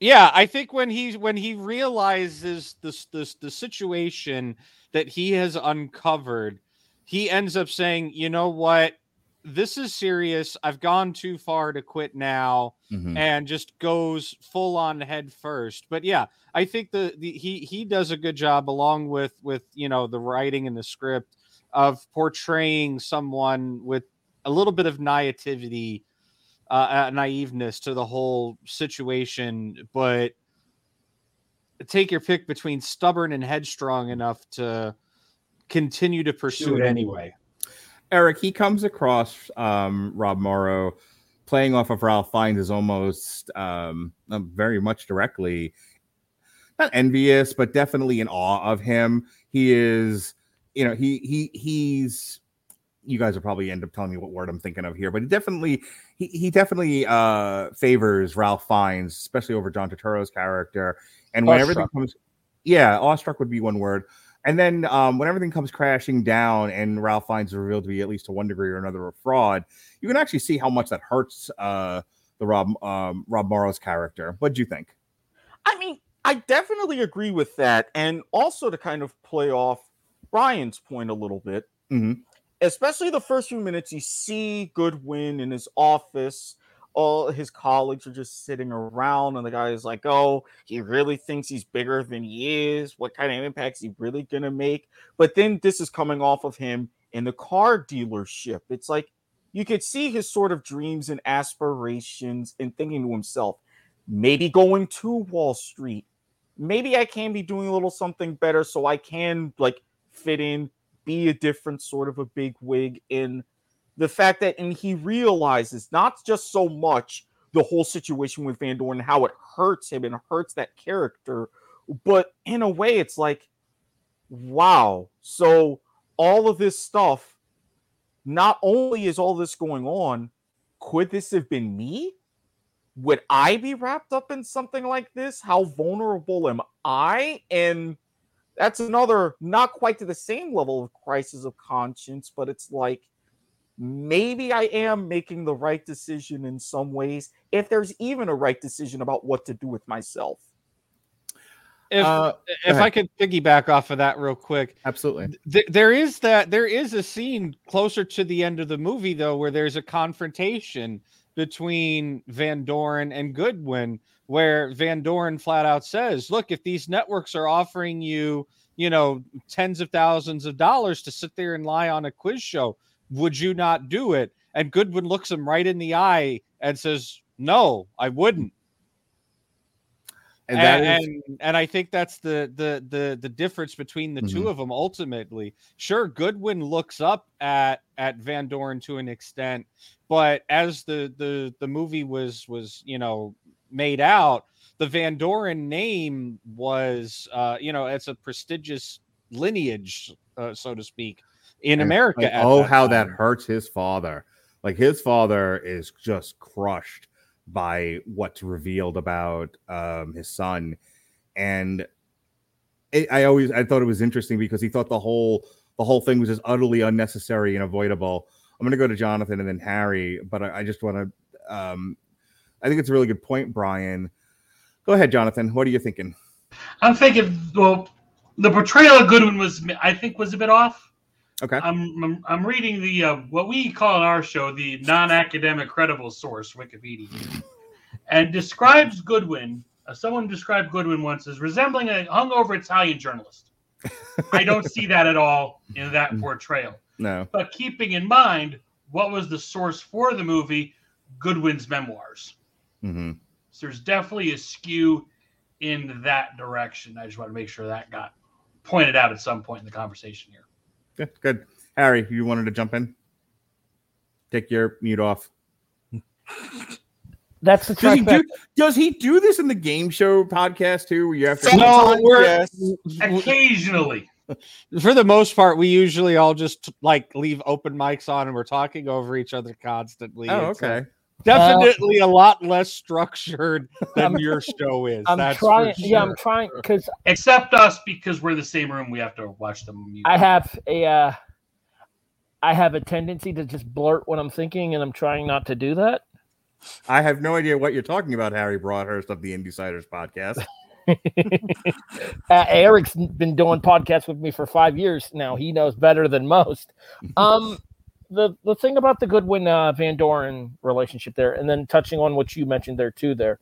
Yeah, I think when he when he realizes this this the situation that he has uncovered, he ends up saying, "You know what? This is serious. I've gone too far to quit now." Mhm. and just goes full on head first. But yeah, I think the, the he he does a good job along with with you know the writing and the script of portraying someone with a little bit of naivety, uh, uh, naiveness to the whole situation, but take your pick between stubborn and headstrong enough to continue to pursue it anyway. Eric, he comes across um, Rob Morrow playing off of Ralph Fiennes is almost um, uh, very much directly not envious, but definitely in awe of him. He is, you know, he he he's. You guys will probably end up telling me what word I'm thinking of here, but he definitely he, he definitely uh favors Ralph Fiennes, especially over John Turturro's character. And when everything comes, yeah, awestruck would be one word. And then um, when everything comes crashing down and Ralph Fiennes revealed to be at least to one degree or another a fraud, you can actually see how much that hurts uh, the Rob um, Rob Morrow's character. What do you think? I mean, I definitely agree with that. And also to kind of play off Brian's point a little bit, Mhm. especially the first few minutes, you see Goodwin in his office. All his colleagues are just sitting around, and the guy is like, Oh, he really thinks he's bigger than he is. What kind of impact is he really gonna make? But then this is coming off of him in the car dealership. It's like you could see his sort of dreams and aspirations and thinking to himself, maybe going to Wall Street. Maybe I can be doing a little something better so I can like fit in, be a different sort of a big wig in the fact that and he realizes not just so much the whole situation with Van Doren how it hurts him and hurts that character, but in a way it's like, wow. So all of this stuff, not only is all this going on, could this have been me? would I be wrapped up in something like this? How vulnerable am I? And that's another, not quite to the same level of crisis of conscience, but it's like maybe I am making the right decision in some ways, if there's even a right decision about what to do with myself. If Uh, if. I could piggyback off of that real quick, absolutely. Th- there is that there is a scene closer to the end of the movie though where there's a confrontation between Van Doren and Goodwin where Van Doren flat out says, "Look, if these networks are offering you, you know, tens of thousands of dollars to sit there and lie on a quiz show, would you not do it?" And Goodwin looks him right in the eye and says, "No, I wouldn't." And and, that is and and I think that's the the the the difference between the two Mhm. of them ultimately. Sure, Goodwin looks up at at Van Doren to an extent, but as the the the movie was was you know made out, the Van Doren name was uh you know it's a prestigious lineage, uh, so to speak, in and, America. like, oh, that how that hurts his father. Like his father is just crushed by what's revealed about um, his son, and it, I always I thought it was interesting because he thought the whole the whole thing was just utterly unnecessary and avoidable. I'm going to go to Jonathan and then Harry, but I, I just want to. Um, I think it's a really good point, Brian. Go ahead, Jonathan. What are you thinking? I'm thinking, well, the portrayal of Goodwin was, I think, was a bit off. Okay. I'm I'm, I'm reading the uh, what we call in our show the non-academic credible source Wikipedia, and describes Goodwin. Uh, someone described Goodwin once as resembling a hungover Italian journalist. I don't see that at all in that portrayal. No. But keeping in mind what was the source for the movie, Goodwin's memoirs. hmm So there's definitely a skew in that direction. I just want to make sure that got pointed out at some point in the conversation here. Good. Good. Harry, you wanted to jump in? Take your mute off. That's the Does he do? Does he do this in the game show podcast too? Where you have to. No, we're yes. Occasionally, for the most part, we usually all just like leave open mics on and we're talking over each other constantly. Oh, It's, okay. Definitely a lot less structured than your show is. I'm that's trying. For Yeah, I'm trying because except us because we're in the same room. We have to watch them. mute. I have a. Uh, I have a tendency to just blurt what I'm thinking, and I'm trying not to do that. I have no idea what you're talking about, Harry Broadhurst of the Insiders podcast. uh, Eric's been doing podcasts with me for five years now. He knows better than most. Um, the the thing about the Goodwin uh, Van Doren relationship there, and then touching on what you mentioned there too. There,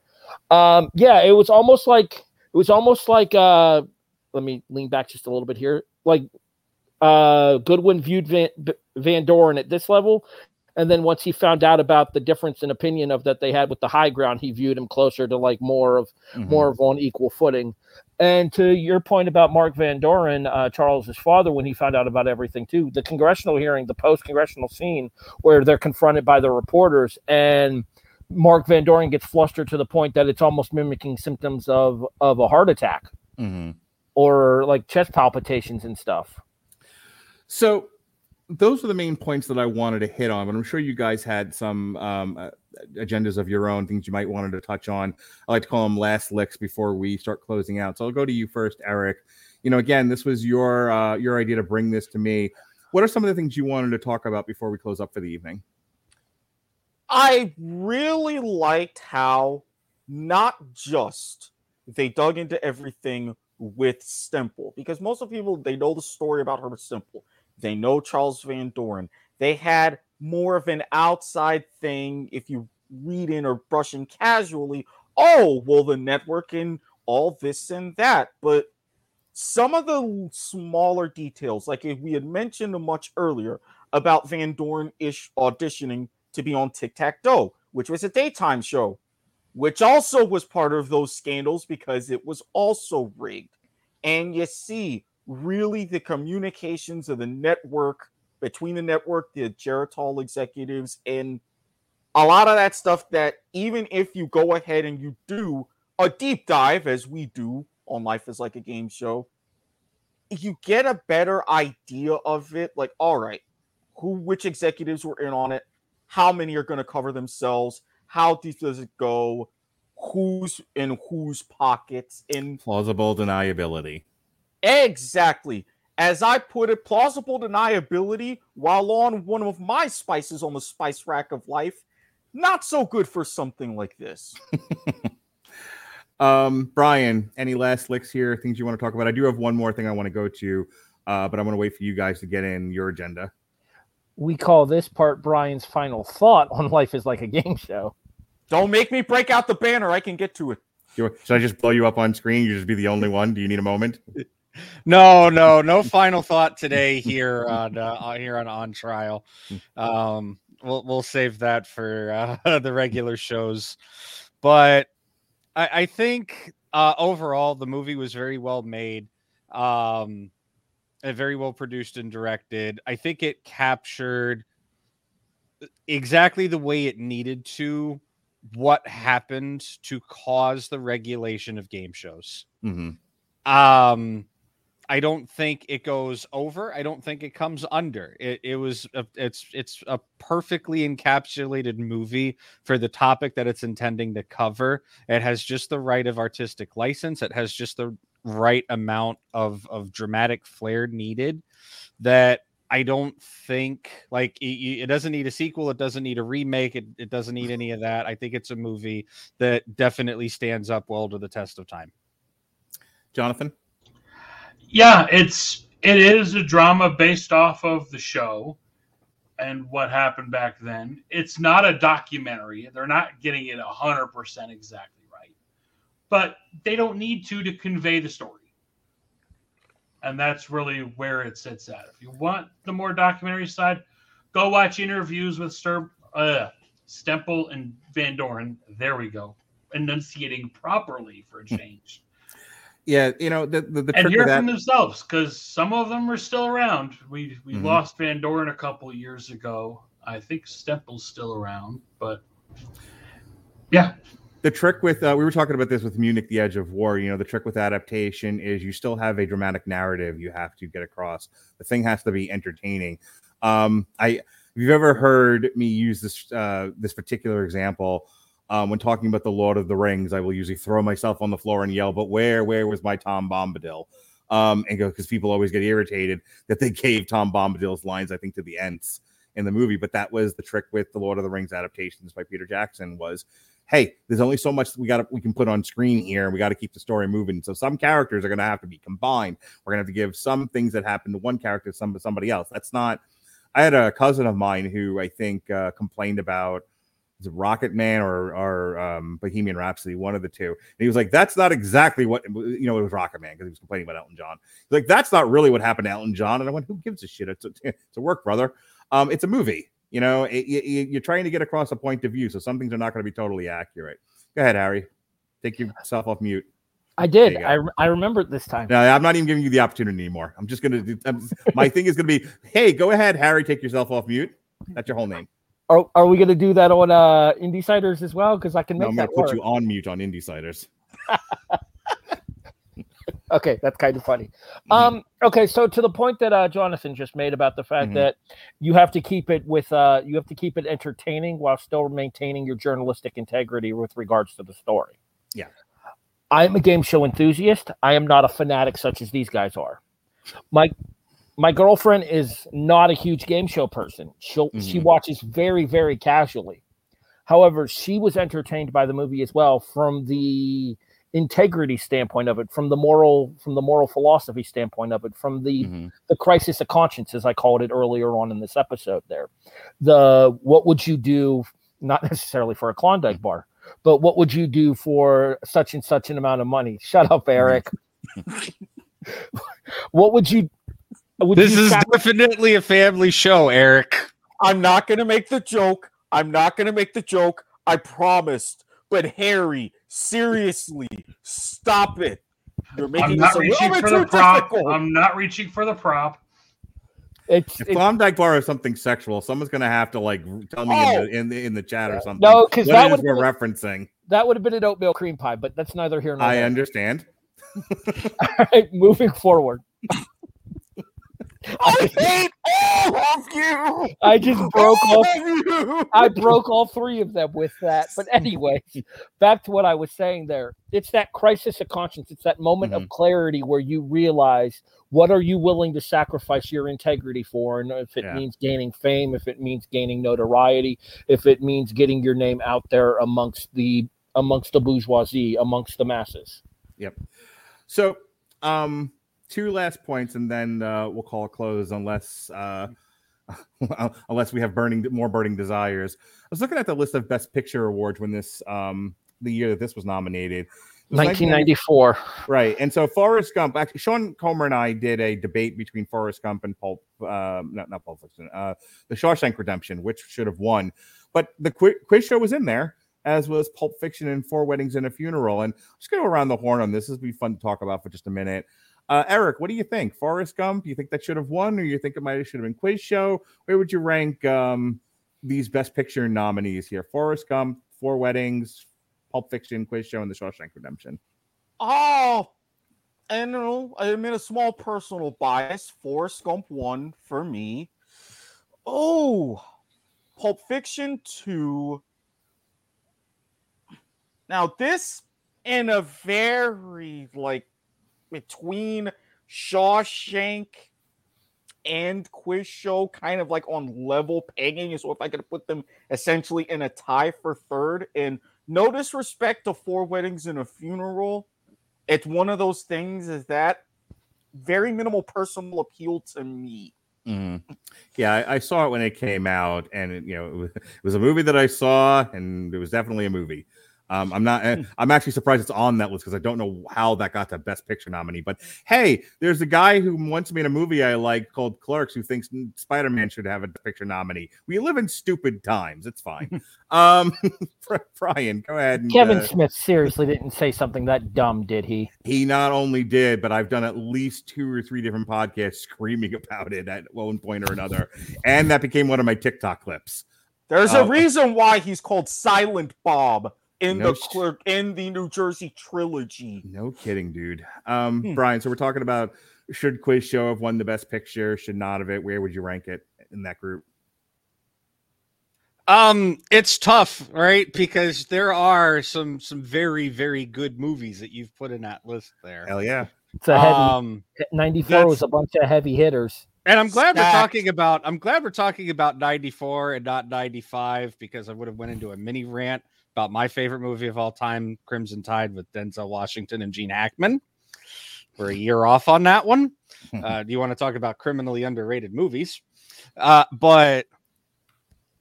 um, yeah, it was almost like it was almost like. Uh, let me lean back just a little bit here. Like uh, Goodwin viewed Van, Van Doren at this level, and then once he found out about the difference in opinion of that they had with the high ground, he viewed him closer to like more of Mhm. more of on equal footing. And to your point about Mark Van Doren, uh, Charles's father, when he found out about everything too, the congressional hearing, the post congressional scene where they're confronted by the reporters, and Mark Van Doren gets flustered to the point that it's almost mimicking symptoms of of a heart attack Mhm. or like chest palpitations and stuff. So those are the main points that I wanted to hit on, but I'm sure you guys had some um, uh, agendas of your own, things you might wanted to touch on. I like to call them last licks before we start closing out. So I'll go to you first, Eric. You know, again, this was your uh, your idea to bring this to me. What are some of the things you wanted to talk about before we close up for the evening? I really liked how not just they dug into everything with Stempel, because most of people they know the story about Herbert Stempel, they know Charles Van Doren. They had more of an outside thing. If you read in or brush in casually, oh well, the network and all this and that, but some of the smaller details, like we had mentioned much earlier about Van Doren ish auditioning to be on Tic Tac Dough, which was a daytime show, which also was part of those scandals because it was also rigged. And you see, really, the communications of the network between the network, the Geritol executives, and a lot of that stuff that even if you go ahead and you do a deep dive, as we do on Life is Like a Game Show, you get a better idea of it. Like, all right, who, which executives were in on it, how many are going to cover themselves, how deep does it go, who's in whose pockets, in Plausible deniability. Exactly as I put it, plausible deniability while on one of my spices on the spice rack of life. Not so good for something like this. Um, Brian, any last licks here? Things you want to talk about? I do have one more thing I want to go to, uh, but I want to wait for you guys to get in your agenda. We call this part Brian's final thought on life is like a game show. Don't make me break out the banner. I can get to it. Should I just blow you up on screen? You just be the only one. Do you need a moment? No, no, no final thought today here on uh, here on on trial. Um, we'll we'll save that for uh, the regular shows, but I, I think uh, overall the movie was very well made, um, and very well produced and directed. I think it captured exactly the way it needed to what happened to cause the regulation of game shows hmm um I don't think it goes over. I don't think it comes under. It, it was a, it's it's a perfectly encapsulated movie for the topic that it's intending to cover. It has just the right of artistic license. It has just the right amount of of dramatic flair needed that I don't think like it, it, doesn't need a sequel. It doesn't need a remake. It, it doesn't need any of that. I think it's a movie that definitely stands up well to the test of time. Jonathan? Yeah, it's it is a drama based off of the show and what happened back then. It's not a documentary. They're not getting it 100% exactly right. But they don't need to to convey the story. And that's really where it sits at. If you want the more documentary side, go watch interviews with Stir, uh, Stempel and Van Doren. There we go. Enunciating properly for a change. Yeah, you know the the, the and hear from themselves because some of them are still around. We we Mhm. lost Van Doren a couple years ago. I think Stempel's still around, but yeah, the trick with uh, we were talking about this with Munich, the Edge of War. You know, the trick with adaptation is you still have a dramatic narrative you have to get across. The thing has to be entertaining. Um, I if you've ever heard me use this uh, this particular example um, when talking about the Lord of the Rings, I will usually throw myself on the floor and yell, "But where, where was my Tom Bombadil?" Um, and go because people always get irritated that they gave Tom Bombadil's lines, I think, to the Ents in the movie. But that was the trick with the Lord of the Rings adaptations by Peter Jackson was hey, there's only so much we got we can put on screen here, and we got to keep the story moving. So some characters are going to have to be combined. We're going to have to give some things that happen to one character some to somebody else. That's not. I had a cousin of mine who I think uh, complained about was Rocket Man or or um, Bohemian Rhapsody, one of the two. And he was like, "That's not exactly what you know." It was Rocket Man because he was complaining about Elton John. He's like, "That's not really what happened to Elton John." And I went, "Who gives a shit? It's a, it's a work, brother. Um, it's a movie. You know, it, you, you're trying to get across a point of view, so some things are not going to be totally accurate." Go ahead, Harry. Take yourself off mute. I did. I, re- I remember it this time. No, I'm not even giving you the opportunity anymore. I'm just gonna. do I'm, my thing is gonna be, hey, go ahead, Harry. Take yourself off mute. That's your whole name. Are, are we going to do that on uh, Indie Ciders as well? Because I can No, I'm gonna put work. you on mute on Indie Okay, that's kind of funny. Mm-hmm. Um, okay, so to the point that uh, Jonathan just made about the fact Mhm. that you have to keep it with uh, you have to keep it entertaining while still maintaining your journalistic integrity with regards to the story. Yeah. I'm a game show enthusiast. I am not a fanatic such as these guys are. My my girlfriend is not a huge game show person. She Mhm. watches very very casually. However, she was entertained by the movie as well from the integrity standpoint of it, from the moral from the moral philosophy standpoint of it, from the Mhm. the crisis of conscience, as I called it earlier on in this episode. There, the what would you do? Not necessarily for a Klondike bar, but what would you do for such and such an amount of money? Shut up, Eric. what would you? Would This is sac- definitely a family show, Eric. I'm not going to make the joke. I'm not going to make the joke. I promised. But Harry, seriously, stop it. You're I'm making not this a reaching little for bit the too prop. difficult. I'm not reaching for the prop. it's, If it's Klondike Bar is something sexual, someone's gonna have to like tell me Oh. in, the, oh. in the in the chat or something. No, because that it is would've we're been- referencing. that would have been an oatmeal cream pie, but that's neither here nor I there. understand. All right, moving forward. I hate all of you. I just broke all. I broke all three of them with that. But anyway, back to what I was saying there. It's that crisis of conscience. It's that moment of clarity where you realize what are you willing to sacrifice your integrity for, and if it Yeah. means gaining fame, if it means gaining notoriety, if it means getting your name out there amongst the amongst the bourgeoisie, amongst the masses. Yep. So, um, two last points, and then uh, we'll call it close, unless uh, unless we have burning more burning desires. I was looking at the list of Best Picture awards when this um the year that this was nominated. Was 1994. Right. And so Forrest Gump, actually, Sean Comer and I did a debate between Forrest Gump and Pulp, uh, not, not Pulp Fiction, uh, The Shawshank Redemption, which should have won. But the quiz, quiz show was in there, as was Pulp Fiction and Four Weddings and a Funeral. And just go around the horn on this. This will be fun to talk about for just a minute. Uh, Eric, what do you think? Forrest Gump, you think that should have won, or you think it might have should have been Quiz Show? Where would you rank um, these Best Picture nominees here? Forrest Gump, Four Weddings, Pulp Fiction, Quiz Show, and The Shawshank Redemption. Oh, and you know, I admit a small personal bias. Forrest Gump one for me. Oh, Pulp Fiction two. Now this in a very like between Shawshank and Quiz Show, kind of like on level pegging. So if I could put them essentially in a tie for third, and no disrespect to Four Weddings and a Funeral, it's one of those things is that very minimal personal appeal to me. Mhm. Yeah, I, I saw it when it came out, and it, you know, it was, it was a movie that I saw, and it was definitely a movie. Um, I'm not. Hmm. I'm actually surprised it's on that list because I don't know how that got to Best Picture nominee. But hey, there's a guy who once made a movie I like called Clerks who thinks Spider Man should have a picture nominee. We live in stupid times. It's fine. um, Brian, go ahead. And, Kevin uh, Smith seriously didn't say something that dumb, did he? he not only did, but I've done at least two or three different podcasts screaming about it at one point or another, and that became one of my TikTok clips. There's Oh. a reason why he's called Silent Bob in No the sh- clerk in the New Jersey trilogy. No kidding, dude. Um, Hmm. Brian, so we're talking about should Quiz Show have won the best picture? Should not have it? Where would you rank it in that group? Um, it's tough, right? Because there are some some very very good movies that you've put in that list there. Hell yeah. It's a heavy. Um, 94 was a bunch of heavy hitters. and I'm glad we're talking about I'm glad we're talking about 94 and not 95 because I would have went into a mini rant about my favorite movie of all time, Crimson Tide with Denzel Washington and Gene Hackman. We're a year off on that one. Uh, do you want to talk about criminally underrated movies? Uh, but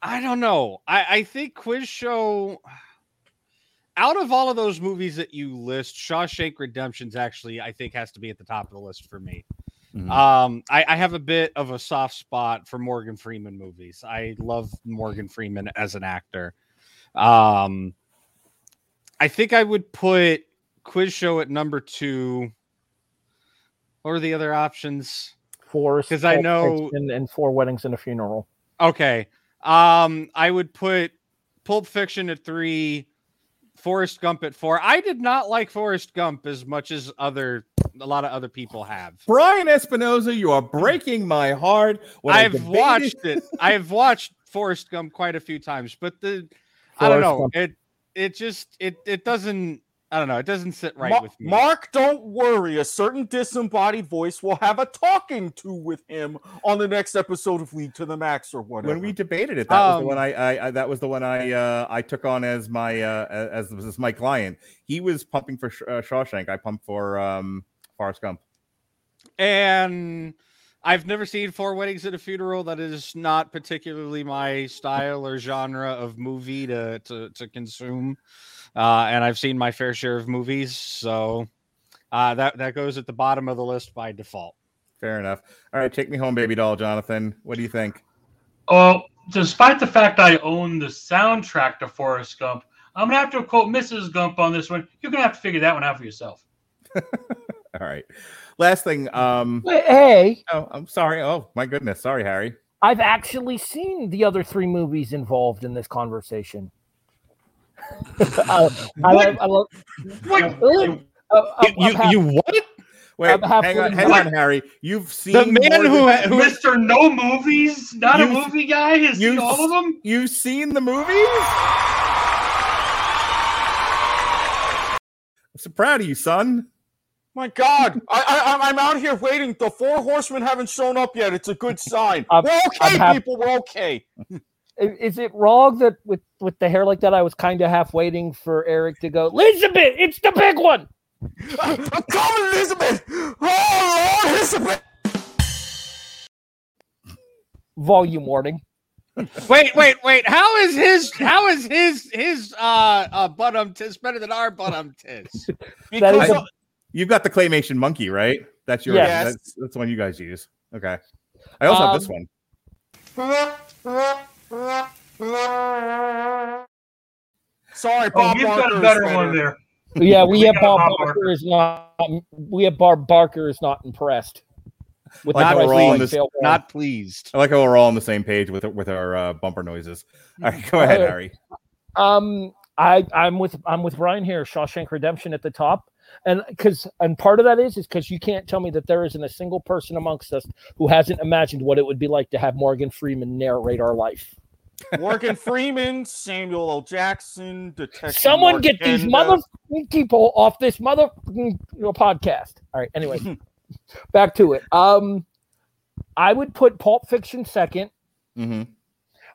I don't know. I, I think Quiz Show, out of all of those movies that you list, Shawshank Redemption's actually, I think, has to be at the top of the list for me. Mhm. Um, I, I have a bit of a soft spot for Morgan Freeman movies. I love Morgan Freeman as an actor. Um, I think I would put Quiz Show at number two. What are the other options? Four, because I know- Fiction, and four weddings and a funeral. Okay. Um, I would put Pulp Fiction at three, Forrest Gump at four. I did not like Forrest Gump as much as other a lot of other people have. Brian Espinoza, you are breaking my heart. When I I've debated- watched it. I have watched Forrest Gump quite a few times, but the I don't know. Gump. It it just it it doesn't I don't know. It doesn't sit right Ma- with me. Mark, don't worry. A certain disembodied voice will have a talking to with him on the next episode of League to the Max or whatever. when we debated it, that was the Um, one I, I, I that was the one I uh, I took on as my uh, as, as my client. He was pumping for Sh- uh, Shawshank. I pumped for um, Forrest Gump. and I've never seen Four Weddings at a Funeral. That is not particularly my style or genre of movie to to, to consume. Uh, and I've seen my fair share of movies, so uh, that that goes at the bottom of the list by default. Fair enough. All right, take me home, baby doll, Jonathan. What do you think? Well, despite the fact I own the soundtrack to Forrest Gump, I'm gonna have to quote Mrs. Gump on this one. You're gonna have to figure that one out for yourself. All right. Last thing. Um. Hey, Oh, I'm sorry. Oh my goodness. Sorry, Harry. I've actually seen the other three movies involved in this conversation. Uh, I, What? I, love. What? Uh, I'm- I'm half- what? Wait, I'm hang on, hang on, Harry. You've seen The man more who, than- who Mr. No Movies? Not a movie guy? Has you seen all of them? You've seen the movies? I'm so proud of you, son. My God, I, I, I'm- I'm out here waiting. The four horsemen haven't shown up yet. It's a good sign. I'm- we're okay, hap- people. We're okay. Is it wrong that with with the hair like that, I was kind of half waiting for Eric to go, Elizabeth, it's the big one. I'm coming, Elizabeth. Oh, Lord, Elizabeth. Volume warning. wait, wait, wait. How is his how is his his uh uh bottom tis better than our bottom tis? That Because is a- of- You've got the claymation monkey, right? That's your Yes. that's, that's the one you guys use. Okay. I also have this Um, one. sorry, Oh, Bob we've got a is better better. one there. Yeah, we We have got Bob Bob Barker Barker. is not. We have Bob Barker is not impressed. With Like the how we're all this- Not pleased. I like how we're all on the same page with with our uh, bumper noises. All right, go ahead, Uh, Harry. Um, I I'm with I'm with Brian here. Shawshank Redemption at the top. And because and part of that is is because you can't tell me that there isn't a single person amongst us who hasn't imagined what it would be like to have Morgan Freeman narrate our life. Morgan Freeman, Samuel L. Jackson, Detective. Someone Mark get these Enda. mother people off this mother you know, podcast. All right. Anyway, back to it. Um, I would put Pulp Fiction second. Mm-hmm.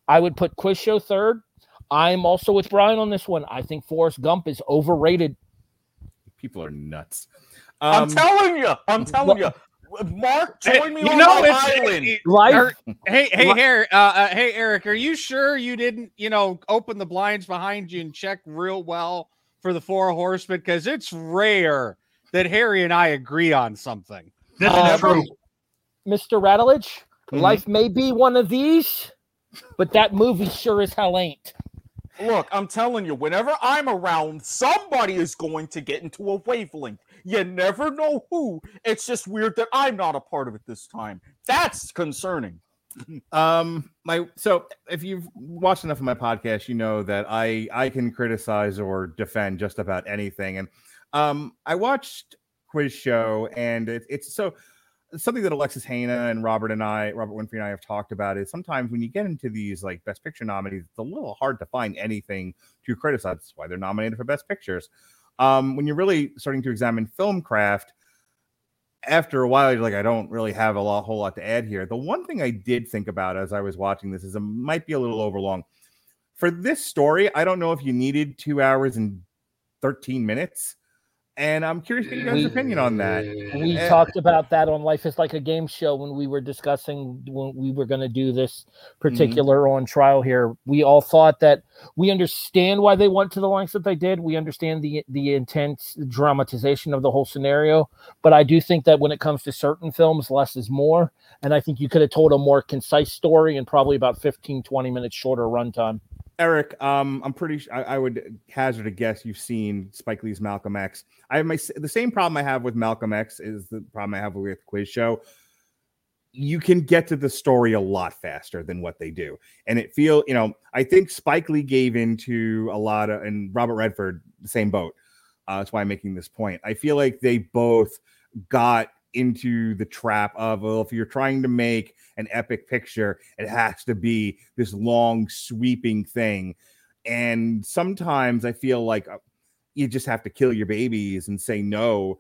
I would put Quiz Show third. I'm also with Brian on this one. I think Forrest Gump is overrated. People are nuts. I'm Um, telling you. I'm telling you. Mark, join me you on know, my it's, island. it- Life. Eric- hey, hey, Li- Eric, uh, uh, hey, Eric, are you sure you didn't, you know, open the blinds behind you and check real well for the four horsemen? Because it's rare that Harry and I agree on something. This Uh, is true. Mr. Radulich, Mhm. life may be one of these, but that movie sure as hell ain't. Look, I'm telling you, whenever I'm around, somebody is going to get into a wavelength. You never know who. It's just weird that I'm not a part of it this time. That's concerning. um my so if you've watched enough of my podcast you know that i i can criticize or defend just about anything and um i watched quiz show and it, it's so something that alexis Hana and robert and i robert winfrey and i have talked about is sometimes when you get into these like best picture nominees it's a little hard to find anything to criticize that's why they're nominated for best pictures um when you're really starting to examine film craft after a while, you're like, I don't really have a lot, whole lot to add here. The one thing I did think about as I was watching this is it might be a little overlong. For this story, I don't know if you needed two hours and 13 minutes. And I'm curious to get your guys' opinion on that. We Eh. talked about that on Life is Like a Game Show when we were discussing when we were going to do this particular on trial here. We all thought that we understand why they went to the lengths that they did. We understand the the intense dramatization of the whole scenario, but I do think that when it comes to certain films, less is more. And I think you could have told a more concise story in probably about 15, 20 minutes shorter runtime. Erik, um, I'm pretty sure I, I would hazard a guess you've seen Spike Lee's Malcolm X. I have my the same problem I have with Malcolm X is the problem I have with the Quiz Show. You can get to the story a lot faster than what they do, and it feel you know I think Spike Lee gave into a lot of and Robert Redford the same boat. Uh, that's why I'm making this point. I feel like they both got into the trap of well, if you're trying to make an epic picture, it has to be this long, sweeping thing. And sometimes I feel like uh, you just have to kill your babies and say no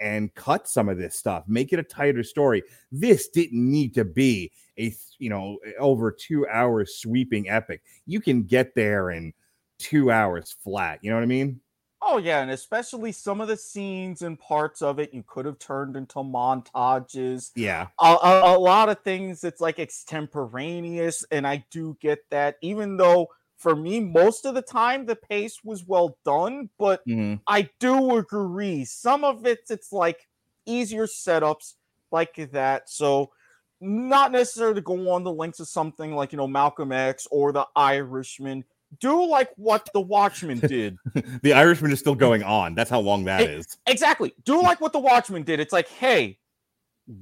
and cut some of this stuff, make it a tighter story. This didn't need to be a you know over two hours sweeping epic. You can get there in two hours flat. You know what I mean? Oh yeah, and especially some of the scenes and parts of it you could have turned into montages. Yeah. A, a, a lot of things it's like extemporaneous, and I do get that. Even though for me, most of the time the pace was well done, but Mhm. I do agree. Some of it, it's like easier setups like that. So, not necessarily to go on the lengths of something like, you know, Malcolm X or The Irishman. Do like what The Watchmen did. The Irishman is still going on. That's how long that It- is. exactly. Do like what The Watchmen did. It's like, hey,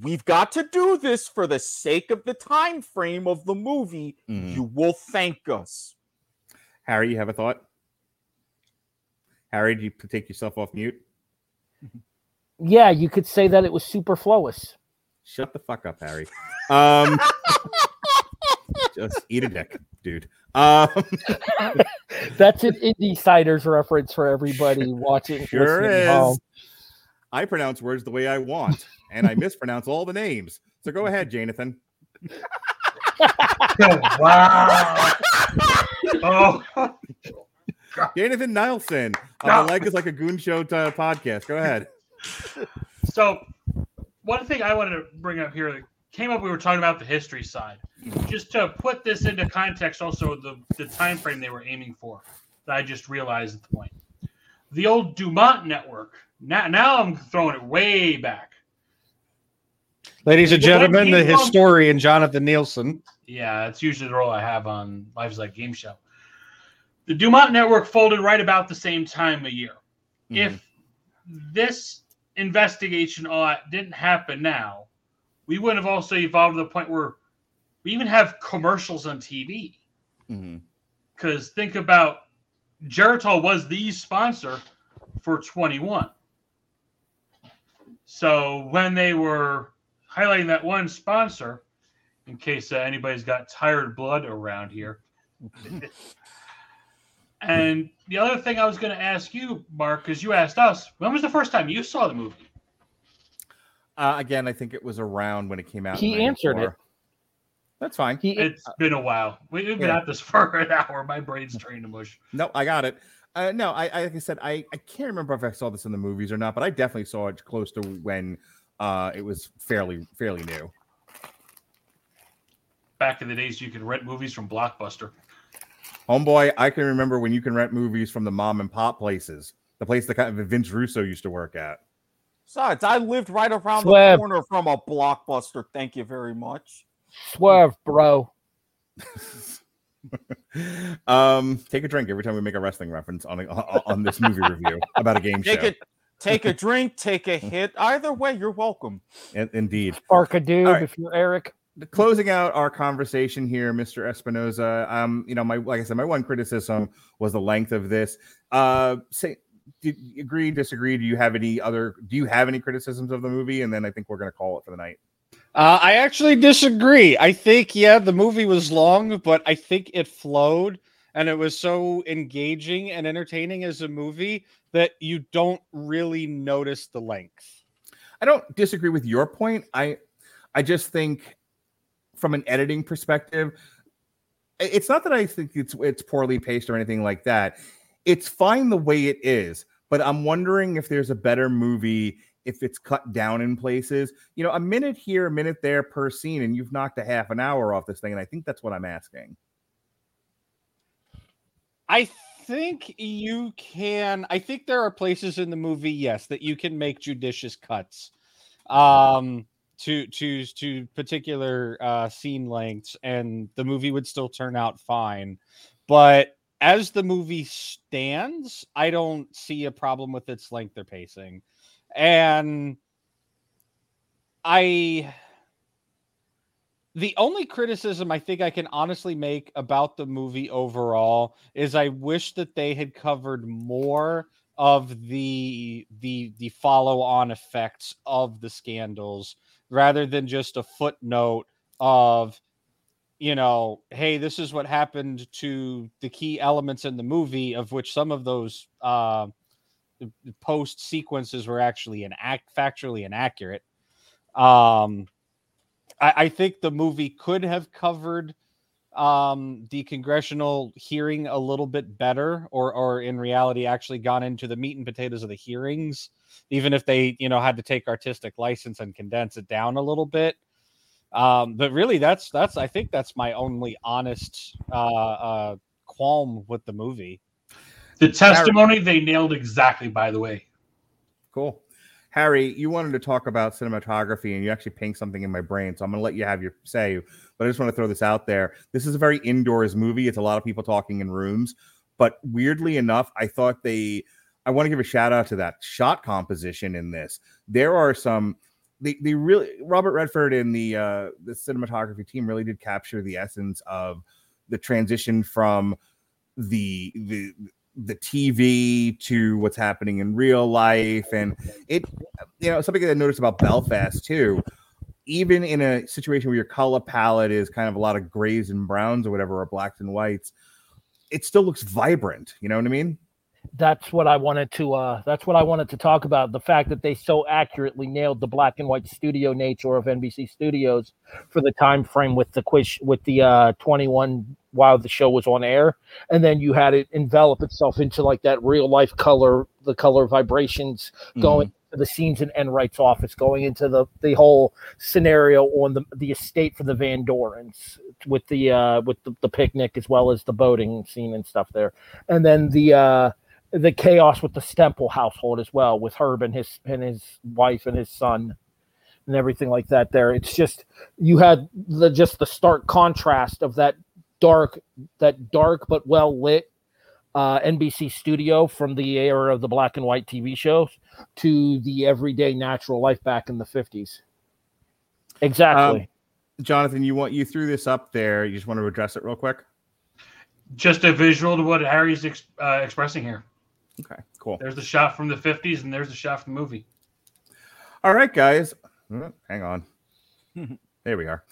we've got to do this for the sake of the time frame of the movie. Mhm. You will thank us. Harry, you have a thought? Harry, do you take yourself off mute? Yeah, you could say that it was superfluous. Shut the fuck up, Harry. Um, just eat a dick, dude. Um, That's an Indie Siders reference for everybody watching. sure is. home. I pronounce words the way I want, and I mispronounce all the names. So go ahead, Jonathan. wow. oh, Jonathan Nielsen. Uh, No. The leg is like a goon show to podcast. Go ahead. so one thing I wanted to bring up here that came up, we were talking about the history side. Just to put this into context, also the the time frame they were aiming for. That I just realized at the point. The old Dumont network. Now, now I'm throwing it way back. Ladies and gentlemen, the historian Jonathan Nielsen. Yeah, that's usually the role I have on Life's Like Game Show. The Dumont Network folded right about the same time a year. Mm-hmm. If this investigation ought didn't happen now, we wouldn't have also evolved to the point where we even have commercials on TV. Mhm. Because think about Geritol was the sponsor for 21. So when they were highlighting that one sponsor, in case uh, anybody's got tired blood around here. and the other thing I was going to ask you, Mark, because you asked us, when was the first time you saw the movie? Uh, again, I think it was around when it came out. He answered 94. That's fine. He It's been a while. We- We've been Yeah. at this for an hour. My brain's trained to mush. No, I got it. Uh, no, I, I like I said, I, I can't remember if I saw this in the movies or not, but I definitely saw it close to when uh, it was fairly fairly new. Back in the days, you could rent movies from Blockbuster. Homeboy, I can remember when you can rent movies from the mom and pop places, the place that kind of Vince Russo used to work at. Besides, I lived right around Swear. the corner from a blockbuster. Thank you very much. Swerve, bro. um, take a drink every time we make a wrestling reference on a, on on this movie review about a game Take show. it, take a drink, take a hit. Either way, you're welcome. In- Indeed. Spark a dude All right. if you're Erik. closing out our conversation here, Mr. Espinoza. Um, you know, my like I said, my one criticism was the length of this. Uh, say, did agree, disagree? Do you have any other? Do you have any criticisms of the movie? And then I think we're gonna call it for the night. Uh, I actually disagree. I think, yeah, the movie was long, but I think it flowed and it was so engaging and entertaining as a movie that you don't really notice the length. I don't disagree with your point. I, I just think, from an editing perspective, it's not that I think it's it's poorly paced or anything like that. It's fine the way it is, but I'm wondering if there's a better movie if it's cut down in places. You know, a minute here, a minute there per scene, and you've knocked a half an hour off this thing. And I think that's what I'm asking. I think you can. I think there are places in the movie, yes, that you can make judicious cuts um, to to to particular uh, scene lengths, and the movie would still turn out fine. But as the movie stands, I don't see a problem with its length or pacing, and I the only criticism I think I can honestly make about the movie overall is I wish that they had covered more of the the the follow on effects of the scandals rather than just a footnote of you know hey this is what happened to the key elements in the movie of which some of those uh post sequences were actually an act factually inaccurate um I, I think the movie could have covered um, the congressional hearing a little bit better, or or in reality actually gone into the meat and potatoes of the hearings, even if they you know had to take artistic license and condense it down a little bit. Um, but really, that's that's I think that's my only honest uh, uh, qualm with the movie. The testimony they nailed exactly. By the way, Cool. Harry, you wanted to talk about cinematography and you actually pinged something in my brain. So I'm going to let you have your say, but I just want to throw this out there. This is a very indoors movie. It's a lot of people talking in rooms, but weirdly enough, I thought they, I want to give a shout out to that shot composition in this. There are some, they, they really, Robert Redford and the, uh, the cinematography team really did capture the essence of the transition from the, the, the TV to what's happening in real life. And it, you know, something that I noticed about Belfast too, even in a situation where your color palette is kind of a lot of grays and browns or whatever, or blacks and whites, it still looks vibrant. You know what I mean? that's what I wanted to uh that's what I wanted to talk about the fact that they so accurately nailed the black and white studio nature of NBC Studios for the time frame with the quiz with the uh 21 while the show was on air and then you had it envelop itself into like that real life color the color vibrations going to the scenes in Enright's office going into the the whole scenario on the the estate for the Van Dorens with the uh with the, the picnic as well as the boating scene and stuff there and then the uh the chaos with the Stempel household as well, with Herb and his and his wife and his son, and everything like that. There, it's just you had the just the stark contrast of that dark, that dark but well lit uh, NBC studio from the era of the black and white TV shows to the everyday natural life back in the fifties. Exactly. Jonathan, you want you threw this up there. You just want to address it real quick? just a visual to what Harry's ex- uh, expressing here. Okay, cool. There's the shot from the 50s, and there's the shot from the movie. All right, guys. Oh, Hang on. there we are.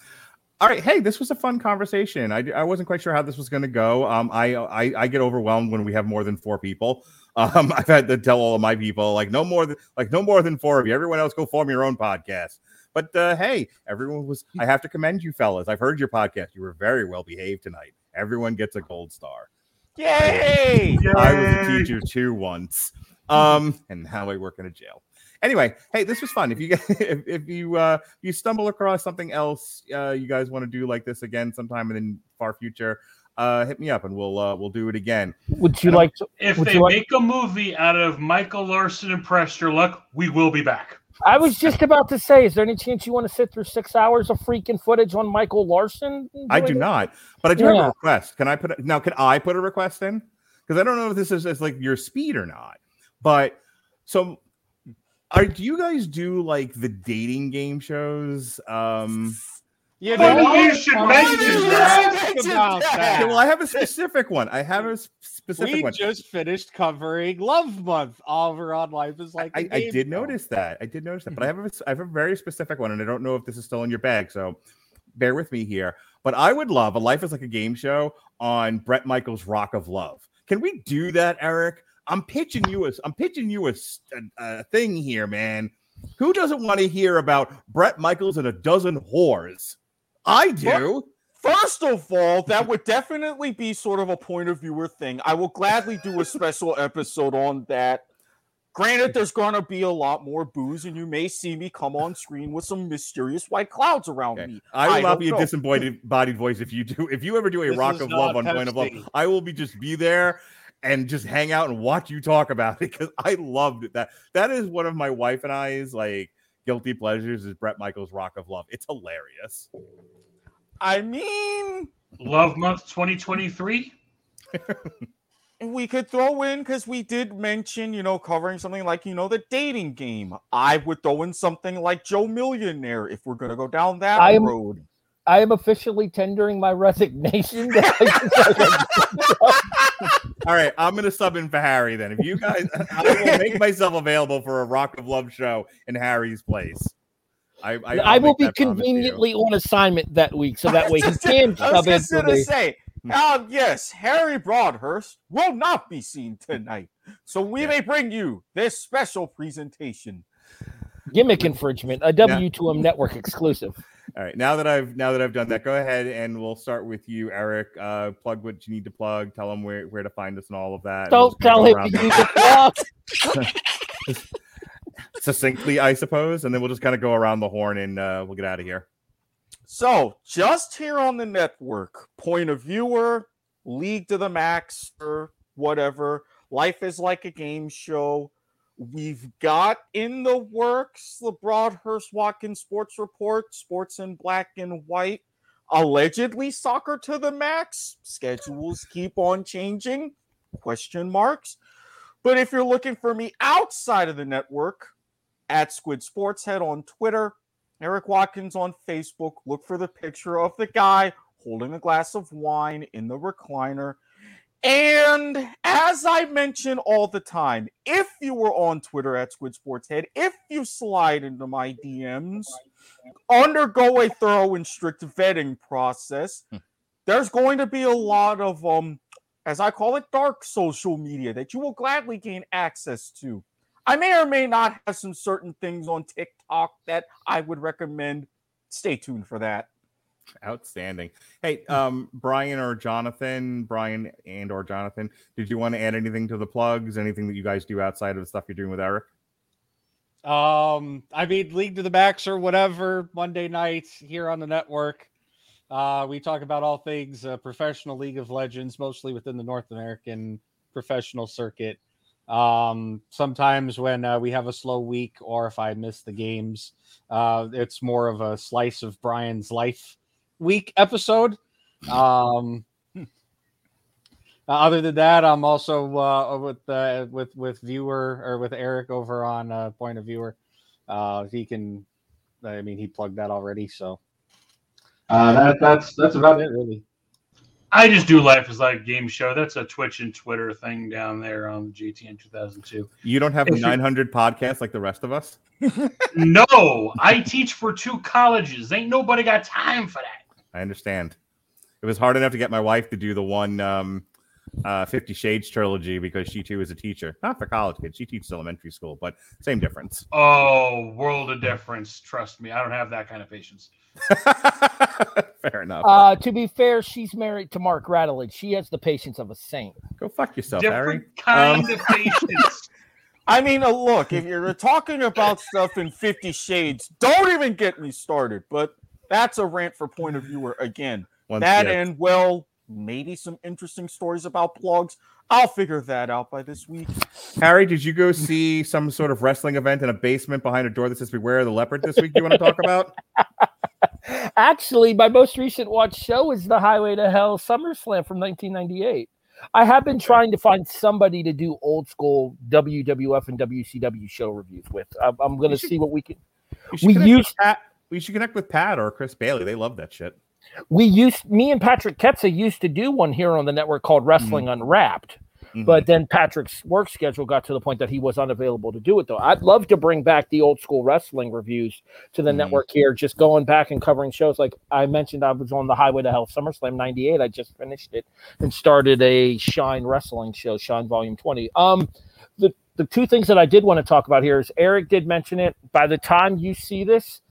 All right. Hey, this was a fun conversation. I, I wasn't quite sure how this was going to go. Um, I, I I get overwhelmed when we have more than four people. Um, I've had to tell all of my people like no more than like no more than four of you. Everyone else go form your own podcast. But uh, hey, everyone was. I have to commend you, fellas. I've heard your podcast. You were very well behaved tonight. Everyone gets a gold star. Yay! I was a teacher too once. Um, and now I work in a jail. Anyway, hey, this was fun. If you get if, if you uh if you stumble across something else uh you guys want to do like this again sometime in the far future, uh hit me up and we'll uh we'll do it again. Would you And like to? If Would they like- make a movie out of Michael Larson and Press Your Luck, we will be back. I was just about to say, is there any chance you want to sit through six hours of freaking footage on Michael Larson? I do it? not, but I do have a request. Can I put it now? Can I put a request in? Because I don't know if this is, is like your speed or not. But so, are do you guys do like the dating game shows? Um, You Well, know, you should I mention that. just about okay, well, I have a specific one. I have a specific We one. We just finished covering Love Month over on Life is Like. a I, I Game I did Show. notice that. I did notice that, but I have a, I have a very specific one, and I don't know if this is still in your bag. So bear with me here. But I would love a Life is Like a Game Show on Bret Michaels' Rock of Love. Can we do that, Erik? I'm pitching you a I'm pitching you a thing here, man. Who doesn't want to hear about Bret Michaels and a dozen whores? I do. First of all, that would definitely be sort of a point of viewer thing. I will gladly do a special episode on that. Granted, there's going to be a lot more booze, and you may see me come on screen with some mysterious white clouds around Okay. me. I will I not don't be a disembodied bodied voice if you do. If you ever do a This rock of love on Point of Love, I will be just be there and just hang out and watch you talk about it because I loved it. That that is one of my wife and I's like guilty pleasures is Bret Michaels' Rock of Love. It's hilarious. I mean, Love Month 2023. we could throw in because we did mention, you know, covering something like, you know, the dating game. I would throw in something like Joe Millionaire if we're going to go down that I am- road. I am officially tendering my resignation. All right, I'm gonna sub in for Harry then. If you guys, I will make myself available for a Rock of Love show in Harry's place. I I, I I'll be that promise to you. conveniently on assignment that week, so that way he Just- can I was sub in just for gonna me. say, um, yes, Harry Broadhurst will not be seen tonight, so we Yeah. may bring you this special presentation. Gimmick infringement, a W2M network exclusive. All right, now that I've now that I've done that, go ahead and we'll start with you, Erik. Uh, plug what you need to plug. Tell them where, where to find us and all of that. Don't tell go him around to the- use the clock. succinctly, I suppose, and then we'll just kind of go around the horn and uh, we'll get out of here. So, just here on the network, point of viewer, League to the Max, or whatever, Life is like a game show. We've got in the works the Broadhurst Watkins Sports Report, Sports in Black and White. Allegedly, soccer to the max. Schedules keep on changing. Question marks. But if you're looking for me outside of the network, at Squid Sports Head on Twitter, Erik Watkins on Facebook. Look for the picture of the guy holding a glass of wine in the recliner. And as I mention all the time, if you were on Twitter at Squid Sports Head, if you slide into my DMs, undergo a thorough and strict vetting process. Hmm. There's going to be a lot of um, as I call it, dark social media that you will gladly gain access to. I may or may not have some certain things on TikTok that I would recommend. Stay tuned for that. Outstanding. Hey, um, Brian or Jonathan, Brian and or Jonathan, did you want to add anything to the plugs? Anything that you guys do outside of the stuff you're doing with Erik? Um, I mean, League to the Max or whatever Monday nights here on the network. Uh, we talk about all things uh, professional League of Legends, mostly within the North American professional circuit. Um, sometimes when uh, we have a slow week or if I miss the games, uh, it's more of a slice of Brian's life week episode. Um, uh, other than that, I'm also uh, with uh, with with viewer or with Erik over on uh, Point of Viewer. Uh, he can, I mean, he plugged that already, so Uh, that, that's that's about it really. I just do life is like a game show. That's a Twitch and Twitter thing down there on GTN 2002. You don't have If you- 900 podcasts like the rest of us. No, I teach for two colleges. Ain't nobody got time for that. I understand. It was hard enough to get my wife to do the one um, uh, Fifty Shades trilogy because she too is a teacher. Not for college kids. She teaches elementary school, but same difference. Oh, world of difference. Trust me, I don't have that kind of patience. Fair enough. Uh, to be fair, she's married to Mark Radulich. She has the patience of a saint. Go fuck yourself, Harry. Different kind Um, of patience. I mean, uh, look, if you're talking about stuff in Fifty Shades, don't even get me started. But that's a rant for point of viewer again. Once that again, and well, maybe some interesting stories about blogs. I'll figure that out by this week. Harry, did you go see some sort of wrestling event in a basement behind a door that says "Beware the Leopard" this week? Do You want to talk about? Actually, my most recent watch show is the Highway to Hell SummerSlam from 1998. I have been trying to find somebody to do old school WWF and WCW show reviews with. I'm, I'm going to see what we can. We connect with used- Pat. We should connect with Pat or Chris Bailey. They love that shit. We used me and Patrick Ketza used to do one here on the network called Wrestling Unwrapped. Mhm. But then Patrick's work schedule got to the point that he was unavailable to do it, though. I'd love to bring back the old school wrestling reviews to the Mhm. network here, just going back and covering shows. Like I mentioned, I was on the Highway to Hell SummerSlam 98. I just finished it and started a Shine Wrestling show, Shine Volume 20. Um, the, the two things that I did want to talk about here is Eric did mention it. By the time you see this,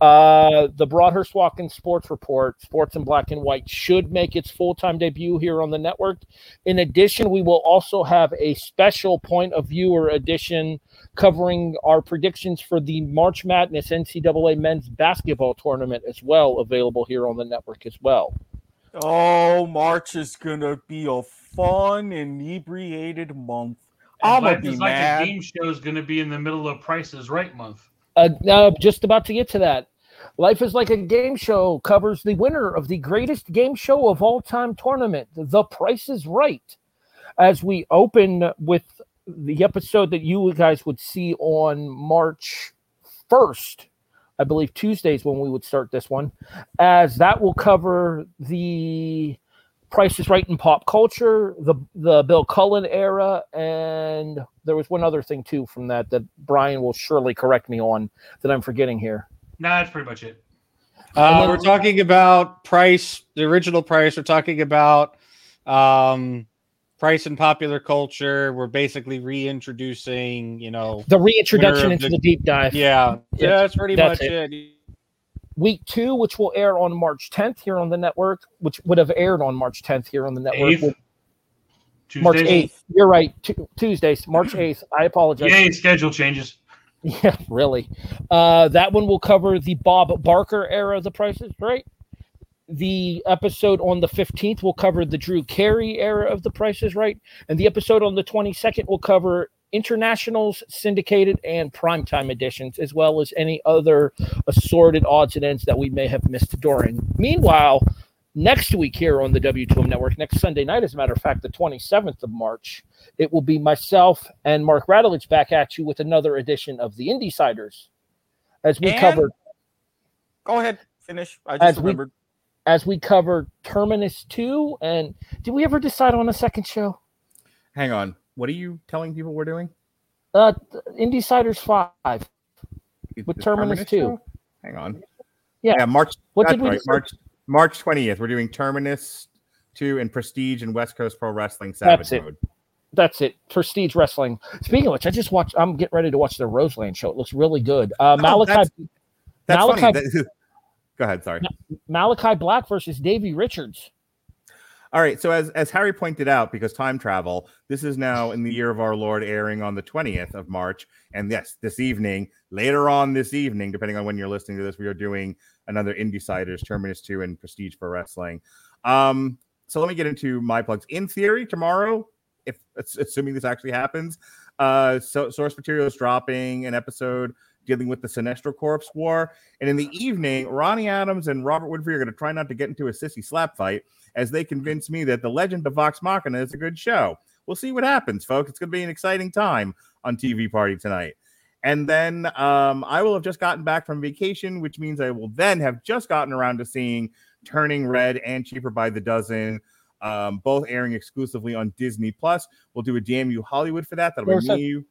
uh, the Broadhurst Watkins Sports Report, Sports in Black and White, should make its full time debut here on the network. In addition, we will also have a special point of viewer edition covering our predictions for the March Madness NCAA men's basketball tournament as well, available here on the network as well. Oh, March is gonna be a fun, inebriated month. And I'm gonna be like mad. a game show is going to be in the middle of Prices Right month. Uh, now, just about to get to that. Life is like a game show covers the winner of the greatest game show of all time tournament, The Price is Right. As we open with the episode that you guys would see on March 1st, I believe Tuesdays when we would start this one, as that will cover the Price is Right in pop culture, the the Bill Cullen era, and there was one other thing too from that that Brian will surely correct me on that I'm forgetting here. Nah, that's pretty much it. Uh, we're talking about price, the original price. We're talking about um, price in popular culture. We're basically reintroducing, you know, The reintroduction into the- the deep dive. yeah, yeah, that's pretty That's much it. it. Week two, which will air on March 10th here on the network, which would have aired on March 10th here on the network. Eighth. will- March 8th. You're right. Tu- Tuesdays, March 8th. I apologize. Yay, schedule changes. Yeah, really. Uh, that one will cover the Bob Barker era of the prices, right? The episode on the 15th will cover the Drew Carey era of the prices, right? And the episode on the 22nd will cover internationals, syndicated, and primetime editions, as well as any other assorted odds and ends that we may have missed during. Meanwhile, next week here on the W2M network, next Sunday night, as a matter of fact, the 27th of March, it will be myself and Mark Radulich back at you with another edition of the Indiesiders. As we And- covered Go ahead, finish. I As just we- remembered. as we covered Terminus 2 and did we ever decide on a second show? Hang on. What are you telling people we're doing? Uh Indiesiders 5. With The Terminus 2. show? Hang on. Yeah. March. What did we right. March. March twentieth. We're doing Terminus two and Prestige and West Coast Pro Wrestling Savage That's it. Mode. That's it. Prestige Wrestling. Speaking of which, I just watched I'm getting ready to watch the Roseland show. It looks really good. Uh Oh, Malakai that's- That's Malakai- funny. That- Go ahead. Sorry. Malakai Black versus Davey Richards. All right. So as as Harry pointed out, because time travel, this is now in the year of our Lord airing on the 20th of March. And yes, this evening, later on this evening, depending on when you're listening to this, we are doing another Indiesiders, Terminus 2, and Prestige for Wrestling. Um, so let me get into my plugs. In theory, tomorrow, if assuming this actually happens, uh so source material is dropping an episode dealing with the Sinestro Corps War. And in the evening, Ronnie Adams and Robert Winfrey are going to try not to get into a sissy slap fight as they convince me that the Legend of Vox Machina is a good show. We'll see what happens, folks. It's going to be an exciting time on TV Party tonight. And then um, I will have just gotten back from vacation, which means I will then have just gotten around to seeing Turning Red and Cheaper by the Dozen um, both airing exclusively on Disney Plus. We'll do a Damn You Hollywood for that. That'll There's be a- me, you.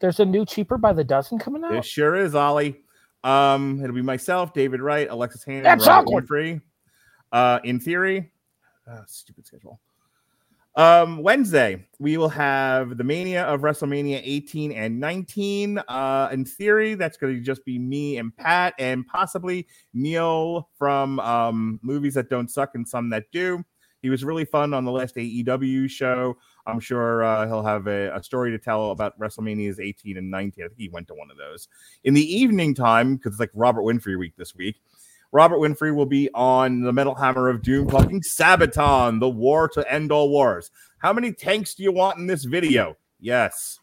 There's a new cheaper by the dozen coming out. It sure is, Ollie. Um, it'll be myself, David Wright, Alexis Hannon, That's Robert awkward. Winfrey. Uh, in theory, uh, stupid schedule. Um, Wednesday, we will have the Mania of WrestleMania 18 and 19. Uh, in theory, that's going to just be me and Pat, and possibly Neil from um, Movies That Don't Suck and Some That Do. He was really fun on the last AEW show. I'm sure uh, he'll have a, a story to tell about WrestleManias 18 and 19. I think he went to one of those. In the evening time, because it's like Robert Winfrey week this week, Robert Winfrey will be on the Metal Hammer of Doom talking Sabaton, the war to end all wars. How many tanks do you want in this video? Yes.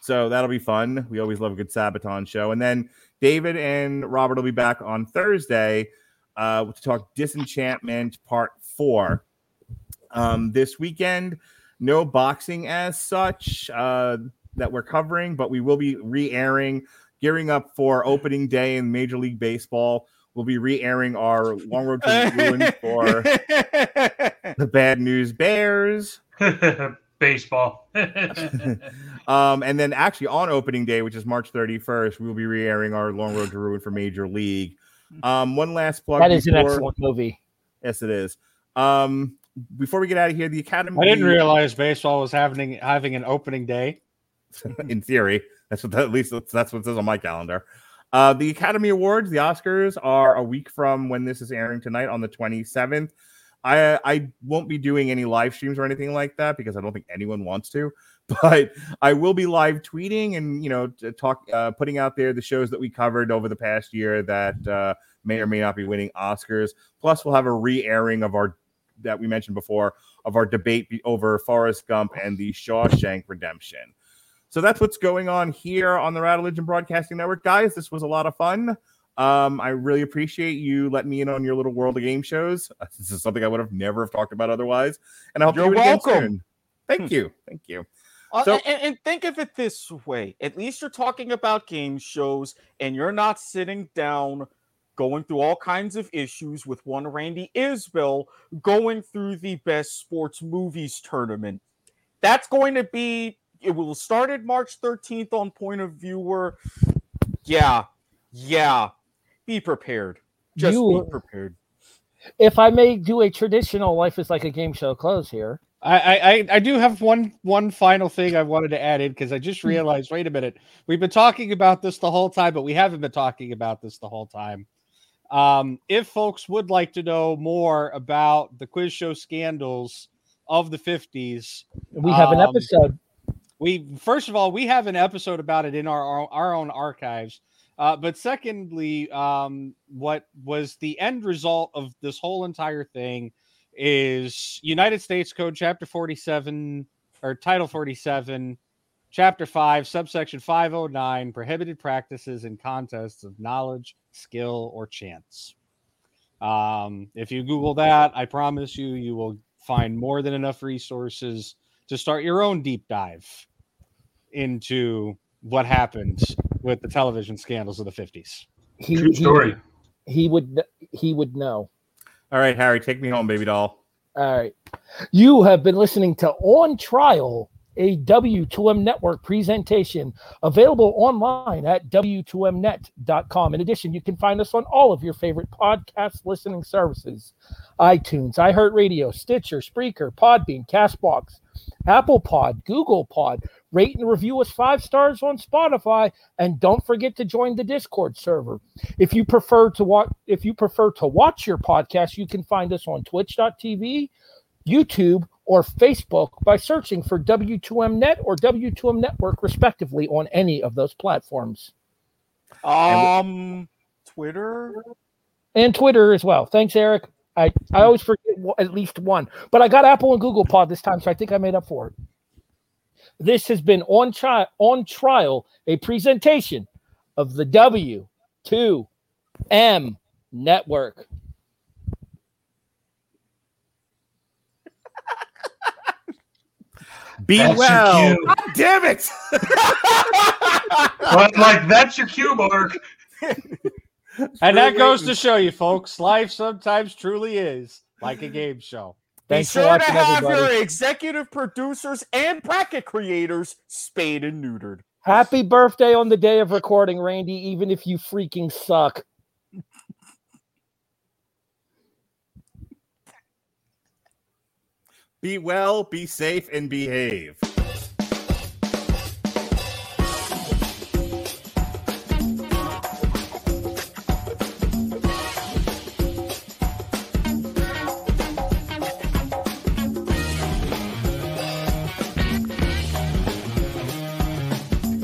So that'll be fun. We always love a good Sabaton show. And then David and Robert will be back on Thursday uh, to talk Disenchantment Part 4. Um, this weekend, no boxing as such uh, that we're covering, but we will be re airing, gearing up for opening day in Major League Baseball. We'll be re airing our Long Road to Ruin for the Bad News Bears. Baseball. um, and then actually on opening day, which is March 31st, we will be re airing our Long Road to Ruin for Major League. Um, one last plug. That is an excellent movie. Yes, it is. Um, before we get out of here, the Academy. I didn't realize baseball was having having an opening day. in theory. That's what at least that's, that's what it says on my calendar. Uh, the Academy Awards, the Oscars, are a week from when this is airing tonight on the 27th. I I won't be doing any live streams or anything like that because I don't think anyone wants to. But I will be live tweeting and you know talk, uh, putting out there the shows that we covered over the past year that uh, may or may not be winning Oscars. Plus, we'll have a re-airing of our that we mentioned before of our debate over Forrest Gump and the Shawshank Redemption. So that's what's going on here on the Rattlegion Broadcasting Network, guys. This was a lot of fun. Um, I really appreciate you letting me in on your little world of game shows. This is something I would have never have talked about otherwise, and I hope You're to do it again welcome. Thank you, thank you. Uh, So- and, and think of it this way: at least you're talking about game shows, and you're not sitting down going through all kinds of issues with one Randy Isbell going through the best sports movies tournament. That's going to be. It will start at March 13th on Point of Viewer. Yeah, yeah. Be prepared. Just You- be prepared. If I may do a traditional "Life is like a game show" close here, I, I I- I do have one one final thing I wanted to add in because I just realized. Wait a minute, we've been talking about this the whole time, but we haven't been talking about this the whole time. Um, if folks would like to know more about the quiz show scandals of the fifties, we have an Um, episode. We first of all we have an episode about it in our our, our own archives. Uh, but secondly, um, what was the end result of this whole entire thing is United States Code Chapter 47 or Title 47, Chapter 5, subsection 509, prohibited practices in contests of knowledge, skill, or chance. Um, if you Google that, I promise you, you will find more than enough resources to start your own deep dive into what happened with the television scandals of the 50s. He, True story. He, would. He would know. All right, Harry, take me home, baby doll. All right. You have been listening to On Trial, a W2M network presentation available online at W2Mnet.com. In addition, you can find us on all of your favorite podcast listening services iTunes, iHeartRadio, Stitcher, Spreaker, Podbean, Castbox, Apple Pod, Google Pod. Rate and review us five stars on Spotify, and don't forget to join the Discord server. If you prefer to watch, if you prefer to watch your podcast, you can find us on Twitch.tv, YouTube, or Facebook by searching for W2M Net or W2M Network, respectively, on any of those platforms. Um, Twitter. And Twitter as well. Thanks, Erik. I, I always forget at least one, but I got Apple and Google Pod this time, so I think I made up for it. This has been on trial, on trial, a presentation of the W2M Network. Be That's well. God damn it. But like that's your cue, Mark. And that goes to show you, folks, life sometimes truly is like a game show. Thanks Be for sure to have everybody. your executive producers and bracket creators spayed and neutered. Happy birthday on the day of recording, Randy, even if you freaking suck. Be well, be safe, and behave.